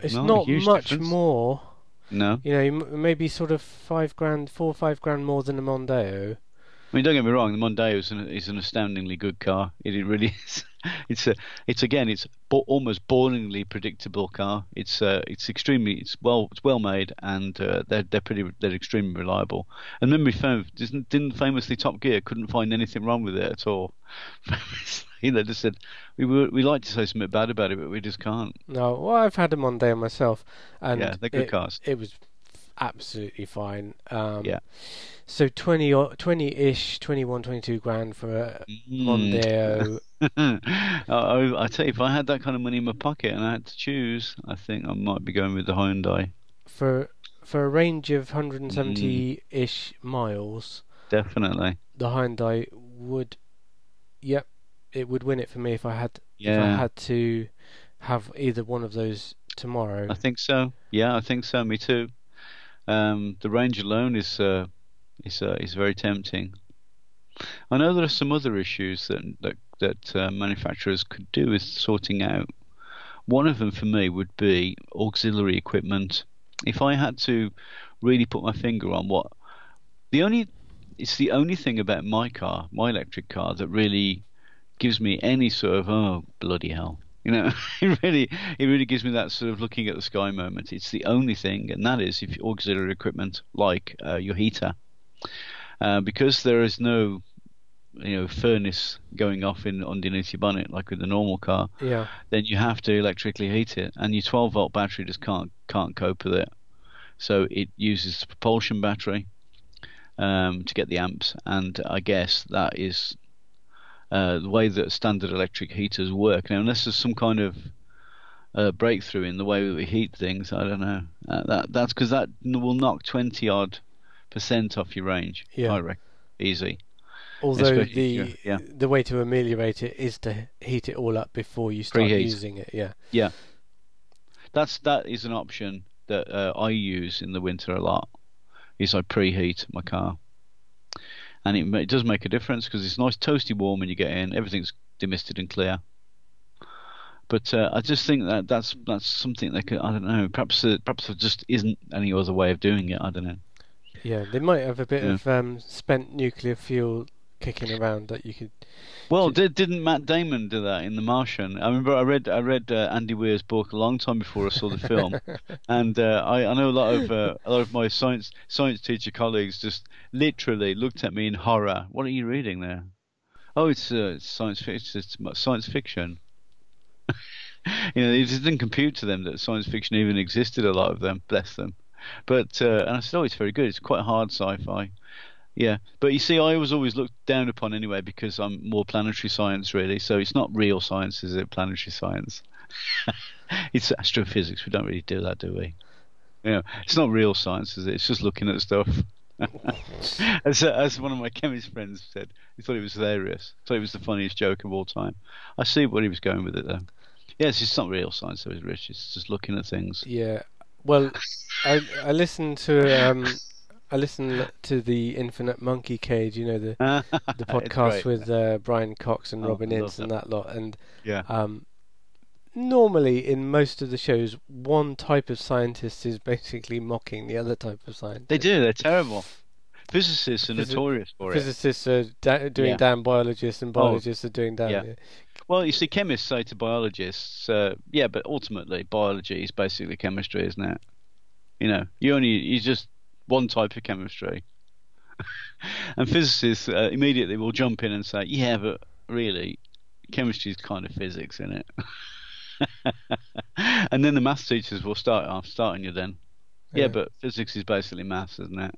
It's not not much difference. more. no. You know, maybe sort of five grand, four or five grand more than a Mondeo. I mean, don't get me wrong. The Mondeo is an, is an astoundingly good car. It, it really is. It's a, it's again, it's bo- almost boringly predictable car. It's uh, it's extremely, it's well, it's well made, and uh, they're they're pretty, they're extremely reliable. And memory foam didn't, didn't famously Top Gear couldn't find anything wrong with it at all. you know, just said we were, we like to say something bad about it, but we just can't. No, well, I've had them a Mondeo myself, and yeah, they're good it, cars. it was absolutely fine. Um, Yeah. So 20 or 20-ish, 21, 22 grand for a Mm. Mondeo. I, I, I tell you, if I had that kind of money in my pocket and I had to choose, I think I might be going with the Hyundai. for for a range of 170-ish miles, Definitely. the Hyundai would, yep, it would win it for me if I had if I had to have either one of those tomorrow. I think so. Yeah, I think so. Me too. Um, the range alone is uh, is uh, is very tempting. I know there are some other issues that that that uh, manufacturers could do with sorting out. One of them for me would be auxiliary equipment. If I had to really put my finger on what the only it's the only thing about my car, my electric car, that really gives me any sort of oh bloody hell. You know, it really it really gives me that sort of looking at the sky moment. It's the only thing, and that is if auxiliary equipment like uh, your heater, uh, because there is no you know furnace going off in underneath your bonnet like with a normal car yeah, then you have to electrically heat it, and your 12 volt battery just can't can't cope with it. So it uses the propulsion battery um, to get the amps, and I guess that is uh, the way that standard electric heaters work. Now, unless there's some kind of uh, breakthrough in the way that we heat things, I don't know. Uh, that that's because that will knock 20 odd percent off your range. Yeah. I reckon easy. although Especially the yeah. the way to ameliorate it is to heat it all up before you start Preheat. using it. Yeah, That's that is an option that uh, I use in the winter a lot. Is I preheat my car, and it, it does make a difference because it's nice toasty warm when you get in. Everything's demisted and clear. But uh, I just think that that's that's something they could. I don't know. Perhaps uh, perhaps there just isn't any other way of doing it. I don't know. yeah. They might have a bit Yeah. of um, spent nuclear fuel kicking around that you could. Well, did, didn't Matt Damon do that in The Martian? I remember I read I read uh, Andy Weir's book a long time before I saw the film, and uh, I, I know a lot of uh, a lot of my science science teacher colleagues just literally looked at me in horror. What are you reading there? Oh, it's, uh, it's science fiction. It's science fiction. you know, it just didn't compute to them that science fiction even existed. A lot of them, bless them. But uh, and I said, oh, it's very good. It's quite hard sci-fi. Yeah, but you see, I was always looked down upon anyway because I'm more planetary science, really. So it's not real science, is it? Planetary science. it's astrophysics. We don't really do that, do we? Yeah, it's not real science, is it? It's just looking at stuff. as, as one of my chemist friends said, he thought it was hilarious. Thought it was the funniest joke of all time. I see what he was going with it, though. Yes, it's not real science, though, Rich. It's just looking at things. Yeah. Well, I I listened to um I listened to the Infinite Monkey Cage, you know the the podcast with uh, Brian Cox and oh, Robin Ince and that lot, and yeah. Um, normally in most of the shows, one type of scientist is basically mocking the other type of scientist. They do. They're terrible. Physicists are Physi- notorious for physicists it. Physicists are da- doing yeah. damn biologists, and oh. biologists oh. are doing damn. Yeah. Well, you see, chemists say to biologists, uh, "Yeah, but ultimately, biology is basically chemistry, isn't it? You know, you only you just one type of chemistry. and physicists uh, immediately will jump in and say, yeah, but really, chemistry is kind of physics, isn't it? and then the maths teachers will start off starting you then. Yeah, yeah but physics is basically maths, isn't it?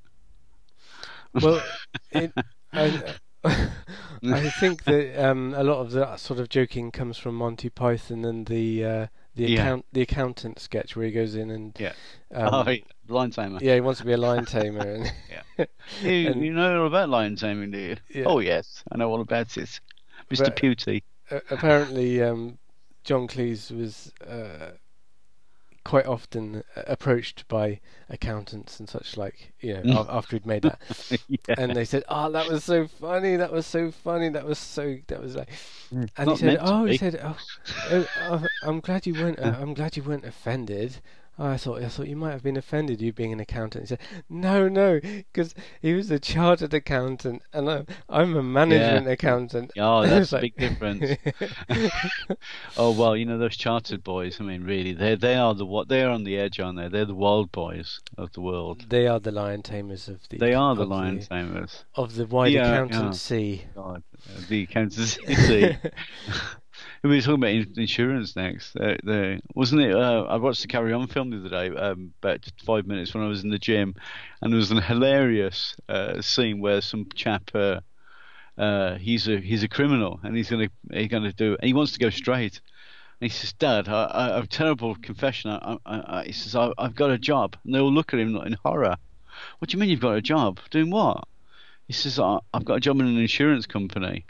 well, it, I, I think that um, a lot of that sort of joking comes from Monty Python and the uh, the account yeah. the accountant sketch where he goes in and yeah, um, oh, lion tamer. Yeah, he wants to be a lion tamer. And yeah, you, and, you know all about lion taming, do you? Yeah. Oh yes, I know all about it, Mister Pewty. Uh, apparently, um, John Cleese was uh, quite often approached by accountants and such like, you know, after he'd made that, yeah. and they said, "Oh, that was so funny! That was so funny! That was so that was like," mm, and he said, "Oh, he said, oh, oh, oh, I'm glad you weren't, uh, I'm glad you weren't offended." I thought I thought you might have been offended, you being an accountant. He said, "No, no, because he was a chartered accountant, and I'm, I'm a management yeah. accountant." Oh, that's a big difference. oh well, you know those chartered boys. I mean, really, they they are the what they are on the edge, aren't they? They're the wild boys of the world. They are the lion tamers of the. They are the lion the, tamers of the wide yeah, accountancy. Yeah. God, uh, the accountancy. We were talking about insurance next. Uh, the, wasn't it? Uh, I watched the Carry On film the other day, um, about five minutes when I was in the gym, and there was an hilarious uh, scene where some chap. Uh, uh, he's a he's a criminal and he's gonna he's gonna do and he wants to go straight. And he says, "Dad, I, I, have a terrible confession. I, I, I, he says, I, have got a job." And they all look at him in horror. What do you mean you've got a job? Doing what? He says, "I've got a job in an insurance company."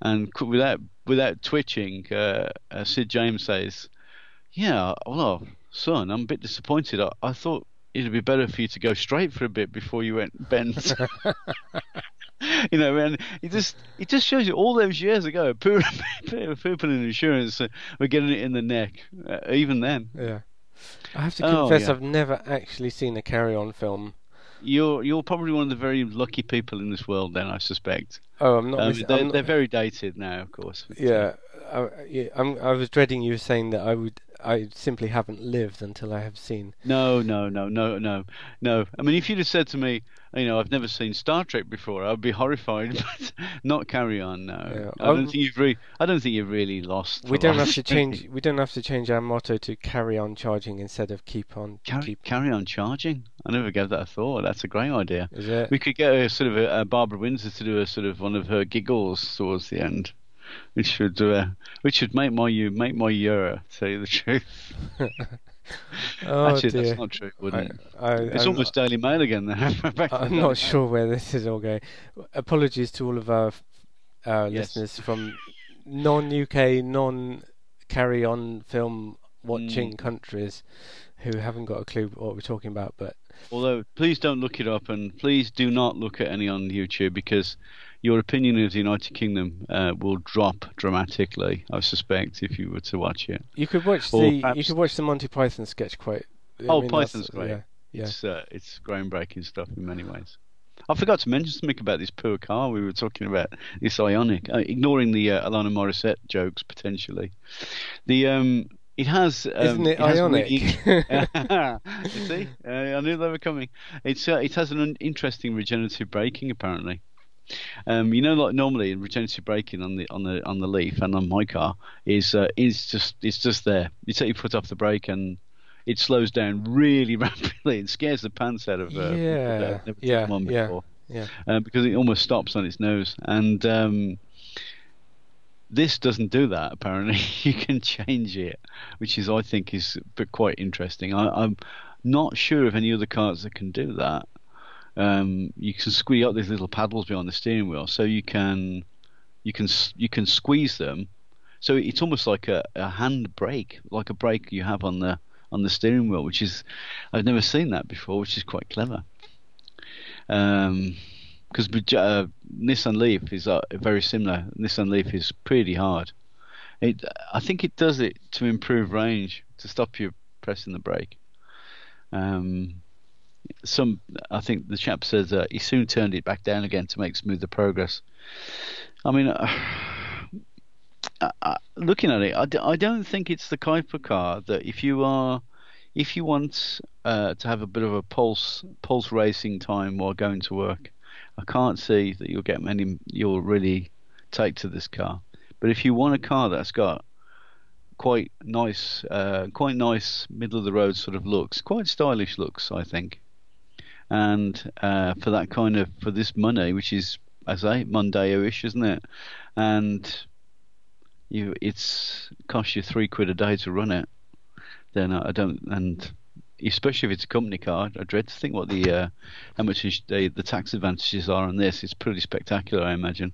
And without without twitching, uh, uh, Sid James says, "Yeah, well, son, I'm a bit disappointed. I, I thought it'd be better for you to go straight for a bit before you went bent." you know, and it just it just shows you all those years ago, people in insurance uh, were getting it in the neck, uh, even then. Yeah, I have to confess, oh, yeah. I've never actually seen a Carry On film you're you're probably one of the very lucky people in this world. Then I suspect. Oh, I'm not. Um, they're, I'm not... they're very dated now, of course. Yeah, I, yeah. I'm, I was dreading you saying that I would. I simply haven't lived until I have seen. No, no, no, no, no, no. I mean, if you'd have said to me, you know, I've never seen Star Trek before. I'd be horrified, but not carry on now. Yeah. I don't um, think you've really. I don't think you've really lost. We don't have to change. We don't have to change our motto to carry on charging instead of keep on. Carry, keep... carry on charging. I never gave that a thought. That's a great idea. Is it? We could get a sort of a, a Barbara Windsor to do a sort of one of her giggles towards the end. Which should uh, which should make my you make my year. Tell you the truth. oh, Actually, dear. that's not true, wouldn't it? I, it's I'm almost not, Daily Mail again. Then. I'm not sure where this is all going. Apologies to all of our our yes. listeners from non-UK, non-carry-on film watching mm. countries who haven't got a clue what we're talking about. But although, please don't look it up, and please do not look at any on YouTube because your opinion of the United Kingdom uh, will drop dramatically. I suspect if you were to watch it. You could watch or the you could watch the Monty Python sketch quite. I oh, mean, Python's great. Yeah, yeah. It's uh, it's groundbreaking stuff in many ways. I forgot to mention something about this poor car we were talking about. This IONIQ, uh, ignoring the uh, Alanis Morissette jokes potentially. The um, it has. Um, Isn't it, it Ionic? you see, uh, I knew they were coming. It's uh, it has an interesting regenerative braking apparently. Um, you know, like normally regenerative braking on the on the on the Leaf and on my car is uh, is just it's just there. You take your foot off the brake and it slows down really rapidly and scares the pants out of uh, yeah, never yeah, one yeah, before. yeah. Uh, because it almost stops on its nose. And um, this doesn't do that. Apparently, you can change it, which is I think is quite interesting. I, am not sure of any other cars that can do that. Um, you can squeeze out these little paddles behind the steering wheel, so you can you can you can squeeze them. So it's almost like a, a hand brake, like a brake you have on the on the steering wheel, which is I've never seen that before, which is quite clever. Um, because uh, Nissan Leaf is uh, very similar. Nissan Leaf is pretty hard. It, I think it does it to improve range, to stop you pressing the brake. Um, some, I think the chap says uh, he soon turned it back down again to make smoother progress. I mean, uh, looking at it, I d- I don't think it's the of car that if you are, if you want uh, to have a bit of a pulse pulse racing time while going to work, I can't see that you'll get many you'll really take to this car. But if you want a car that's got quite nice, uh, quite nice middle of the road sort of looks, quite stylish looks, I think. And uh, for that kind of for this money, which is as I say Mondeo-ish, isn't it? And you it's cost you three quid a day to run it. Then I don't and especially if it's a company car. I dread to think what the uh, how much the the tax advantages are on this. It's pretty spectacular, I imagine.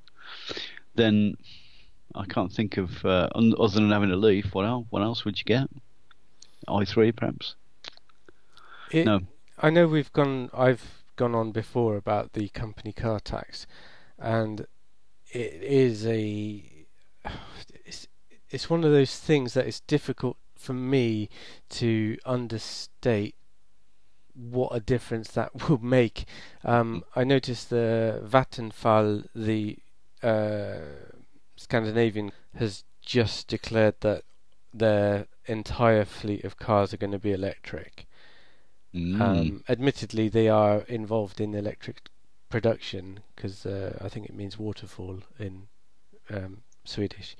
Then I can't think of uh, other than having a Leaf. What else? What else would you get? i3 perhaps. It, no. I know we've gone. I've gone on before about the company car tax, and it is a. It's, it's one of those things that is difficult for me to understate what a difference that will make. Um, I noticed the Vattenfall, the uh, Scandinavian, has just declared that their entire fleet of cars are going to be electric. Mm. Um, admittedly, they are involved in electric production because uh, I think it means waterfall in um, Swedish.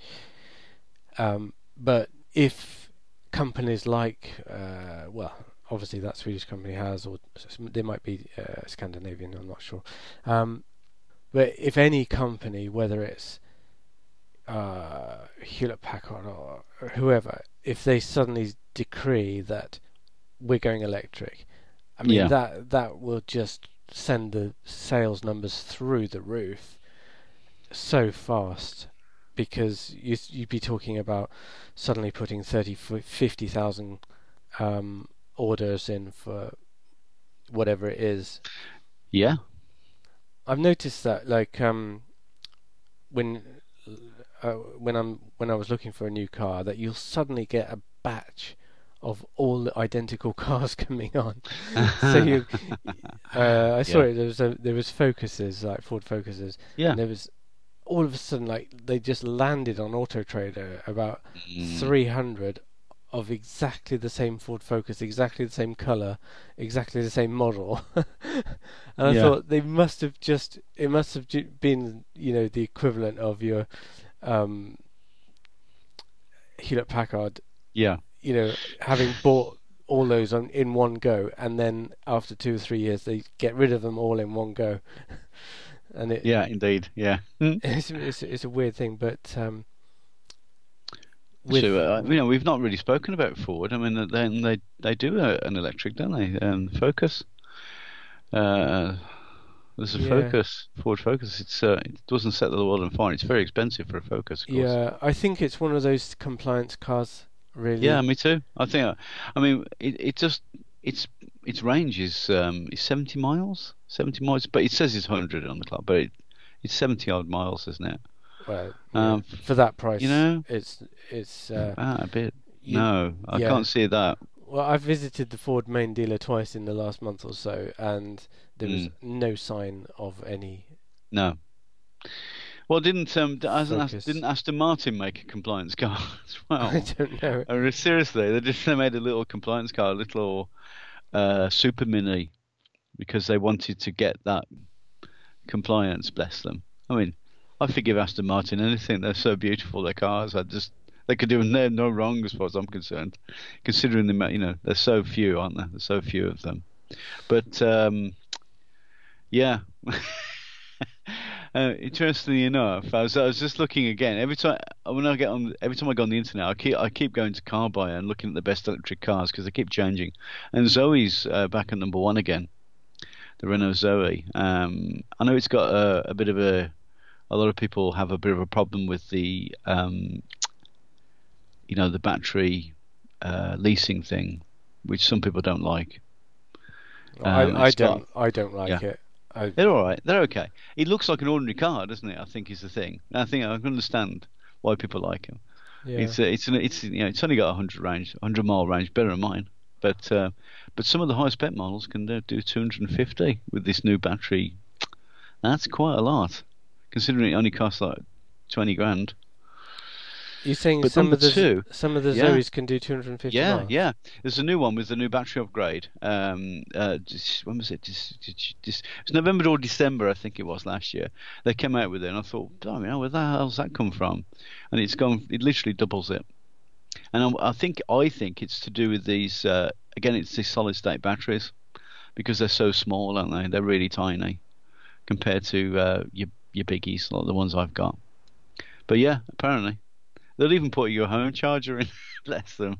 Um, but if companies like, uh, well, obviously that Swedish company has, or they might be uh, Scandinavian, I'm not sure. Um, but if any company, whether it's uh, Hewlett Packard or whoever, if they suddenly decree that we're going electric, I mean yeah. that that will just send the sales numbers through the roof so fast because you, would be talking about suddenly putting 30, 50,000 um, orders in for whatever it is. Yeah. I've noticed that, like, um, when uh, when I'm when I was looking for a new car, that you'll suddenly get a batch of all the identical cars coming on. so you, uh, I saw yeah. it. There was a, there was Focuses like Ford Focuses. Yeah. And there was all of a sudden like they just landed on Auto Trader about Mm. 300 of exactly the same Ford Focus, exactly the same color, exactly the same model. and I Yeah. thought they must have just it must have been you know the equivalent of your um, Hewlett Packard Yeah. You know, having bought all those on in one go, and then after two or three years, they get rid of them all in one go, and it Yeah. Indeed. Yeah. Mm. it's, it's it's a weird thing, but um, with So uh, you know we've not really spoken about Ford. I mean they they they do a, an electric, don't they? Um, Focus. Uh, there's a Yeah. Focus Ford Focus. It's uh, it doesn't set the world on fire. It's very expensive for a Focus. Of course. yeah, I think it's one of those compliance cars. Really, Yeah, me too. I think. I mean, it it just its its range is um is 70 miles, 70 miles, but it says it's 100 on the clock, but it, it's 70 odd miles, isn't it? Well, yeah, Um, for that price, you know? it's it's. Uh, a bit. you- no, I yeah. can't see that. Well, I've visited the Ford main dealer twice in the last month or so, and there was Mm. no sign of any. No. Well, didn't um d- hasn't Ast- Focus. didn't Aston Martin make a compliance car as well? I don't know. I mean, seriously, they just they made a little compliance car, a little uh, super mini, because they wanted to get that compliance. Bless them. I mean, I forgive Aston Martin anything. They're so beautiful. Their cars. I just they could do no no wrong as far as I'm concerned, considering the you know there's so few, aren't there? There's so few of them. But um, yeah. Uh, interestingly enough, I was, I was just looking again. Every time when I get on, every time I go on the internet, I keep I keep going to Car Buyer and looking at the best electric cars because they keep changing. And Zoe's uh, back at number one again, the Renault Zoe. Um, I know it's got a, a, bit of a, a lot of people have a bit of a problem with the, um, you know, the battery uh, leasing thing, which some people don't like. Um, I, I don't. Got, I don't like yeah. it. I... They're all right. They're okay. It looks like an ordinary car, doesn't it? I think is the thing. I think I can understand why people like them. Yeah. It's uh, it's an, it's you know it's only got a hundred range, hundred mile range, better than mine. But uh, but some of the high spec models can do 250 with this new battery. That's quite a lot, considering it only costs like 20 grand. You're saying but some of the two, some of the yeah. Zoes can do 250 yeah, miles? Yeah, There's a new one with the new battery upgrade. Um, uh, just, when was it? Just, just, just, it's November or December, I think it was last year. They came out with it, and I thought, I mean, where the hell's that come from? And it's gone. It literally doubles it. And I, I think I think it's to do with these. Uh, again, it's these solid state batteries because they're so small, aren't they? They're really tiny compared to uh, your your biggies, like the ones I've got. But yeah, apparently. They'll even put your home charger in. Bless them.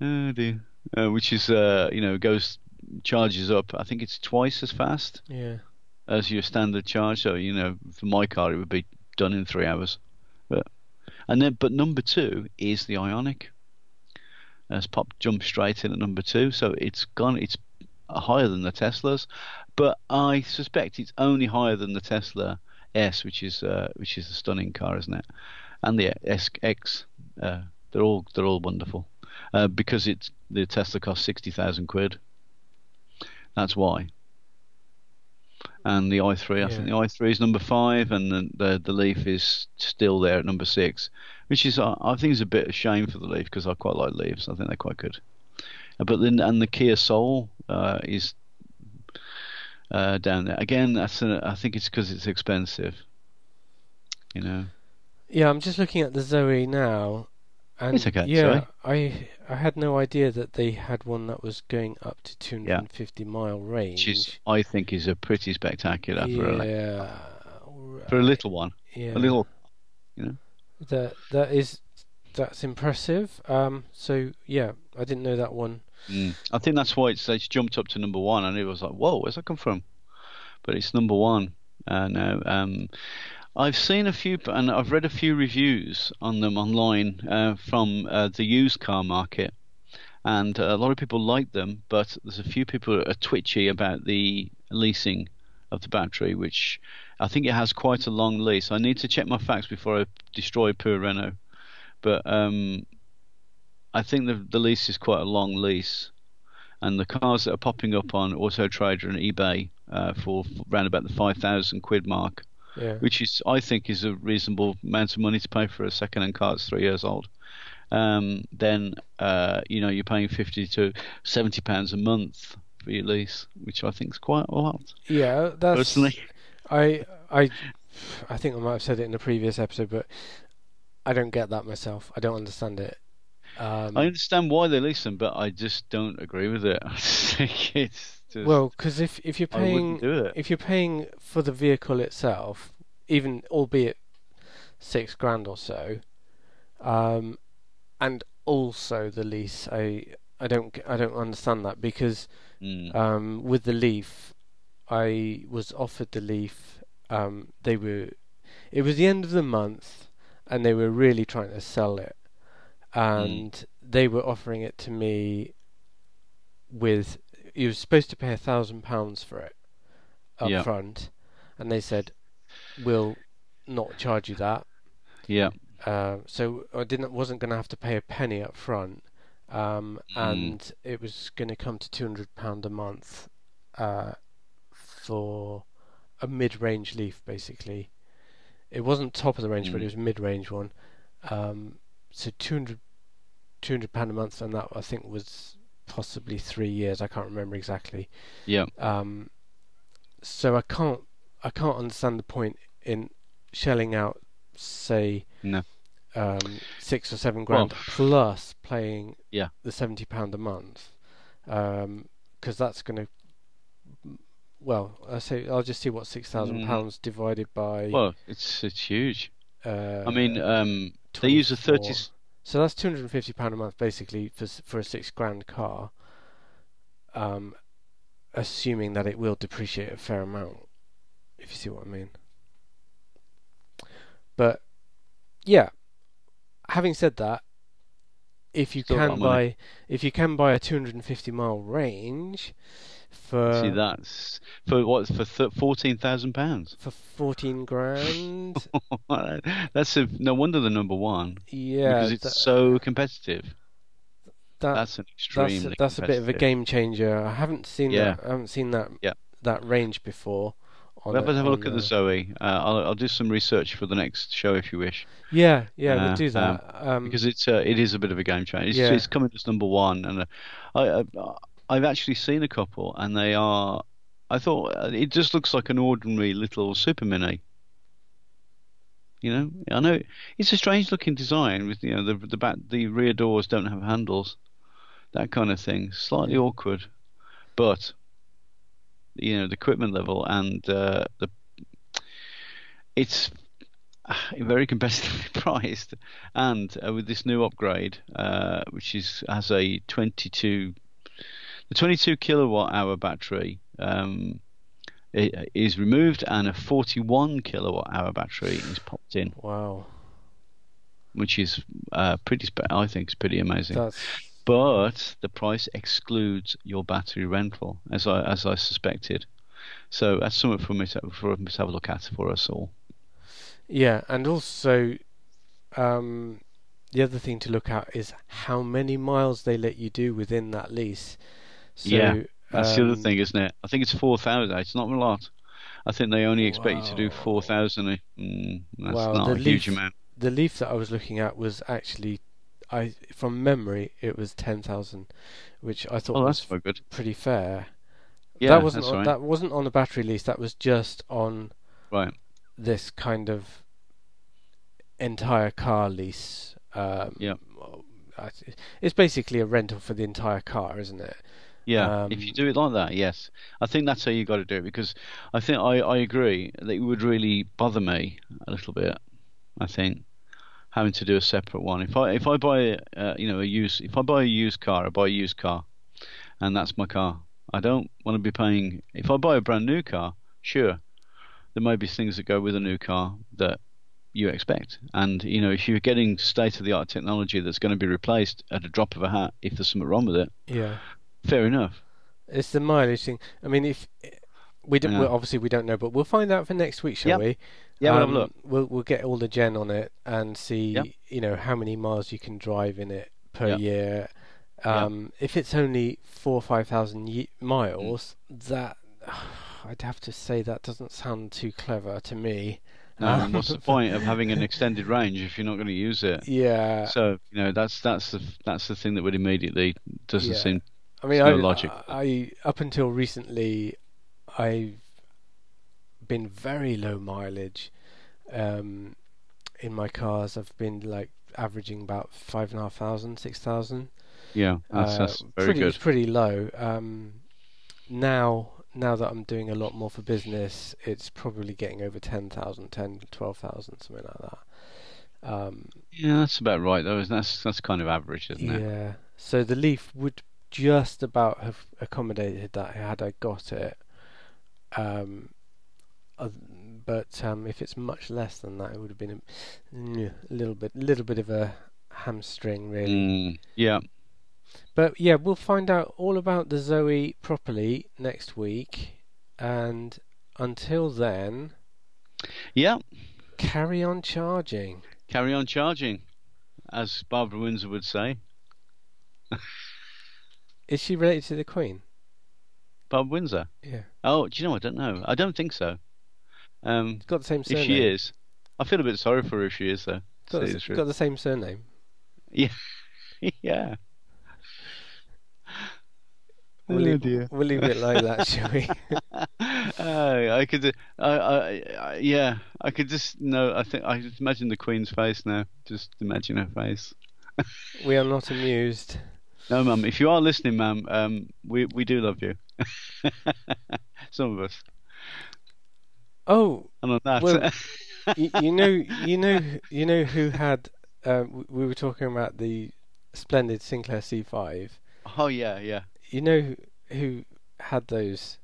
Oh dear. Uh, which is, uh, you know, goes charges up. I think it's twice as fast. Yeah. As your standard charge. So you know, for my car, it would be done in three hours. But and then, but number two is the Ioniq. It's pop jump straight in at number two, so it's gone. It's higher than the Teslas, but I suspect it's only higher than the Tesla S, which is uh, which is a stunning car, isn't it? And the SX. Uh, they're all they're all wonderful uh, because it's the Tesla costs sixty thousand quid. That's why. And the i3, I think the i3 is number five, and the, the, the Leaf is still there at number six, which is uh, I think is a bit of shame for the Leaf because I quite like Leafs. I think they're quite good. Uh, but then and the Kia Soul uh, is uh, down there again. That's a, I think it's because it's expensive. You know. Yeah, I'm just looking at the Zoe now, and it's okay. yeah, I I had no idea that they had one that was going up to 250 yeah. mile range. Which is, I think is a pretty spectacular yeah, for a right. for a little one. Yeah, a little, you know. That that is that's impressive. Um, so yeah, I didn't know that one. Mm. I think that's why it's, it's jumped up to number one, and it was like, whoa, where's that come from? But it's number one uh, now. Um, I've seen a few, and I've read a few reviews on them online uh, from uh, the used car market, and uh, a lot of people like them, but there's a few people that are twitchy about the leasing of the battery, which I think it has quite a long lease. I need to check my facts before I destroy poor Renault, but um, I think the the lease is quite a long lease, and the cars that are popping up on Auto Trader and eBay uh, for around about the five thousand quid mark yeah. which is I think is a reasonable amount of money to pay for a second-hand car that's three years old. Um, then uh, you know you're paying fifty to seventy pounds a month for your lease, which I think is quite a lot. Yeah, that's personally. I I I think I might have said it in the previous episode, but I don't get that myself. I don't understand it. Um, I understand why they lease them, but I just don't agree with it. I think it's just, well, because if if you're paying if you're paying for the vehicle itself, even albeit six grand or so, um, and also the lease, I I don't I don't understand that because mm. um, with the Leaf, I was offered the Leaf. Um, they were, it was the end of the month, and they were really trying to sell it, and mm. they were offering it to me with you were supposed to pay a thousand pounds for it up yeah. front, and they said we'll not charge you that. Yeah. Uh, so I didn't wasn't going to have to pay a penny up front, um, mm. and it was going to come to two hundred pound a month uh, for a mid-range leaf, basically. It wasn't top of the range, mm. but it was a mid-range one. Um, so 200 pound a month, and that I think was possibly three years. I can't remember exactly. Yeah. Um, so I can't I can't understand the point in shelling out, say, no. um, six or seven grand Well, plus playing Yeah. the seventy pound a month, because that's going to. Well, I say I'll just see what six thousand Mm. pounds divided by. Well, it's it's huge. uh, I mean, um, they use a 30. 24. So that's two hundred and fifty pound a month, basically, for for a six grand car. Um, assuming that it will depreciate a fair amount, if you see what I mean. But yeah, having said that, if you Still can money. buy if you can buy a two hundred and fifty mile range for See, that's for what for th- fourteen thousand pounds. for fourteen grand, that's a, no wonder the number one yeah, because it's that- so competitive. that, That's an that's extremely. that's a bit of a game changer. I haven't seen Yeah. that. I haven't seen that Yeah. that range before. On We'll have, a- have a look at the Zoe. Uh, I'll, I'll do some research for the next show if you wish, Yeah, yeah, we'll Uh, do um, that. Um, because it's uh, it is a bit of a game changer. It's, Yeah. it's coming as number one, and uh, I, I I've actually seen a couple, and they are. I thought uh, it just looks like an ordinary little super mini. You know, I know it's a strange looking design with you know the the back the rear doors don't have handles, that kind of thing. Slightly awkward, but you know the equipment level and uh, the it's very competitively priced, and uh, with this new upgrade, uh, which is has a 22 the 22 kilowatt hour battery. Um, is removed and a 41 kilowatt hour battery is popped in, wow, which is uh, pretty. Spe- I think is pretty amazing. that's but the price excludes your battery rental, as I as I suspected. So that's something for me to, for me to have a look at for us all. yeah, and also, um, the other thing to look at is how many miles they let you do within that lease. So, Yeah, That's the other um, thing, isn't it? I think it's four thousand. It's not a lot. I think they only expect you to do four thousand. Mm, that's Wow, not the a huge Leaf- amount. The Leaf that I was looking at was actually, I from memory, it was ten thousand, which I thought Oh, was that's very good. pretty fair. Yeah, that wasn't on, right. that wasn't on a battery lease. That was just on Right. this kind of entire car lease. Um, Yeah. It's basically a rental for the entire car, isn't it? Yeah, if Um, you do it like that, yes, I think that's how you got to do it because I think I, I agree that it would really bother me a little bit. I think having to do a separate one. If I if I buy uh, you know a used if I buy a used car, I buy a used car, and that's my car. I don't want to be paying. If I buy a brand new car, sure, there may be things that go with a new car that you expect. And you know, if you're getting state of the art technology that's going to be replaced at a drop of a hat, if there's something wrong with it, Yeah. Fair enough. It's the mileage thing. I mean, if we don't, Yeah. well, obviously we don't know, but we'll find out for next week, shall Yep. we? Yeah, we'll have a Um, look. We'll we'll get all the gen on it and see, Yep. you know, how many miles you can drive in it per Yep. year. Um, If it's only four or five thousand ye- miles, Mm. that I'd have to say that doesn't sound too clever to me. No, Um, what's the point of having an extended range if you're not going to use it? Yeah, So you know that's that's the that's the thing that would immediately doesn't Yeah. seem. I mean, There's I, logic. I up until recently, I've been very low mileage um, in my cars. I've been like averaging about five and a half thousand, six thousand. Yeah, that's, Uh, that's very pretty, good. It's pretty low. Um, now, now that I'm doing a lot more for business, it's probably getting over 10,000, 10, 12,000, something like that. Um, Yeah, that's about right though. isn't- That's that's kind of average, isn't it? yeah. So the Leaf would just about have accommodated that had I got it. Um, oth- but um, if it's much less than that, it would have been a, a little bit, little bit of a hamstring, really. Mm, yeah, But yeah, we'll find out all about the Zoe properly next week. And until then, yeah. carry on charging. Carry on charging, as Barbara Windsor would say. Is she related to the Queen? Bob Windsor. Yeah. Oh, do you know? I don't know. I don't think so. Um, Got the same if she is, I feel a bit sorry for her if she is though. Got, to the, the got the same surname. yeah. We'll, Oh, leave, we'll leave it like that, shall we? Uh, I could, uh, I, I, I, yeah, I could just no. I think I just imagine the Queen's face now. Just imagine her face. we are not amused. No, mum. If you are listening, ma'am, um, we we do love you. Some of us. Oh, And on that, Well, you, you know, you know, you know who had. Uh, we were talking about the splendid Sinclair C5. oh yeah, yeah. You know who, had those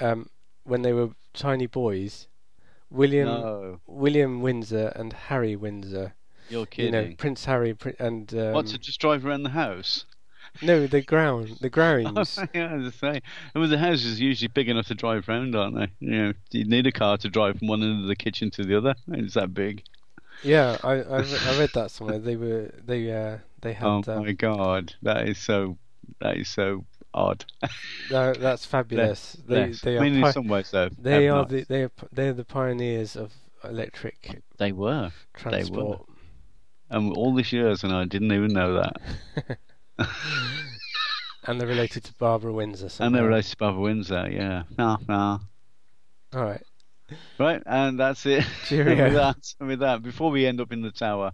um, when they were tiny boys? William No, William Windsor and Harry Windsor. you're You kidding. know, Prince Harry and um, what to just drive around the house? No, the ground, the Growings. yeah, as I say. I mean, the houses are usually big enough to drive around, aren't they? You know, you need a car to drive from one end of the kitchen to the other. It's that big. yeah, I, I re- I read that somewhere. They were they uh they had Oh um, my god, that is so that is so odd. no, that's fabulous. They Yes. they I are mean, pi- in some ways, though, They are not. the they are they're the pioneers of electric They were, transport. and all these years, and I didn't even know that. and they're related to Barbara Windsor. And they're related to Barbara Windsor, yeah. No, no. All right. Right, and that's it. Cheerio. with that, with that, before we end up in the tower,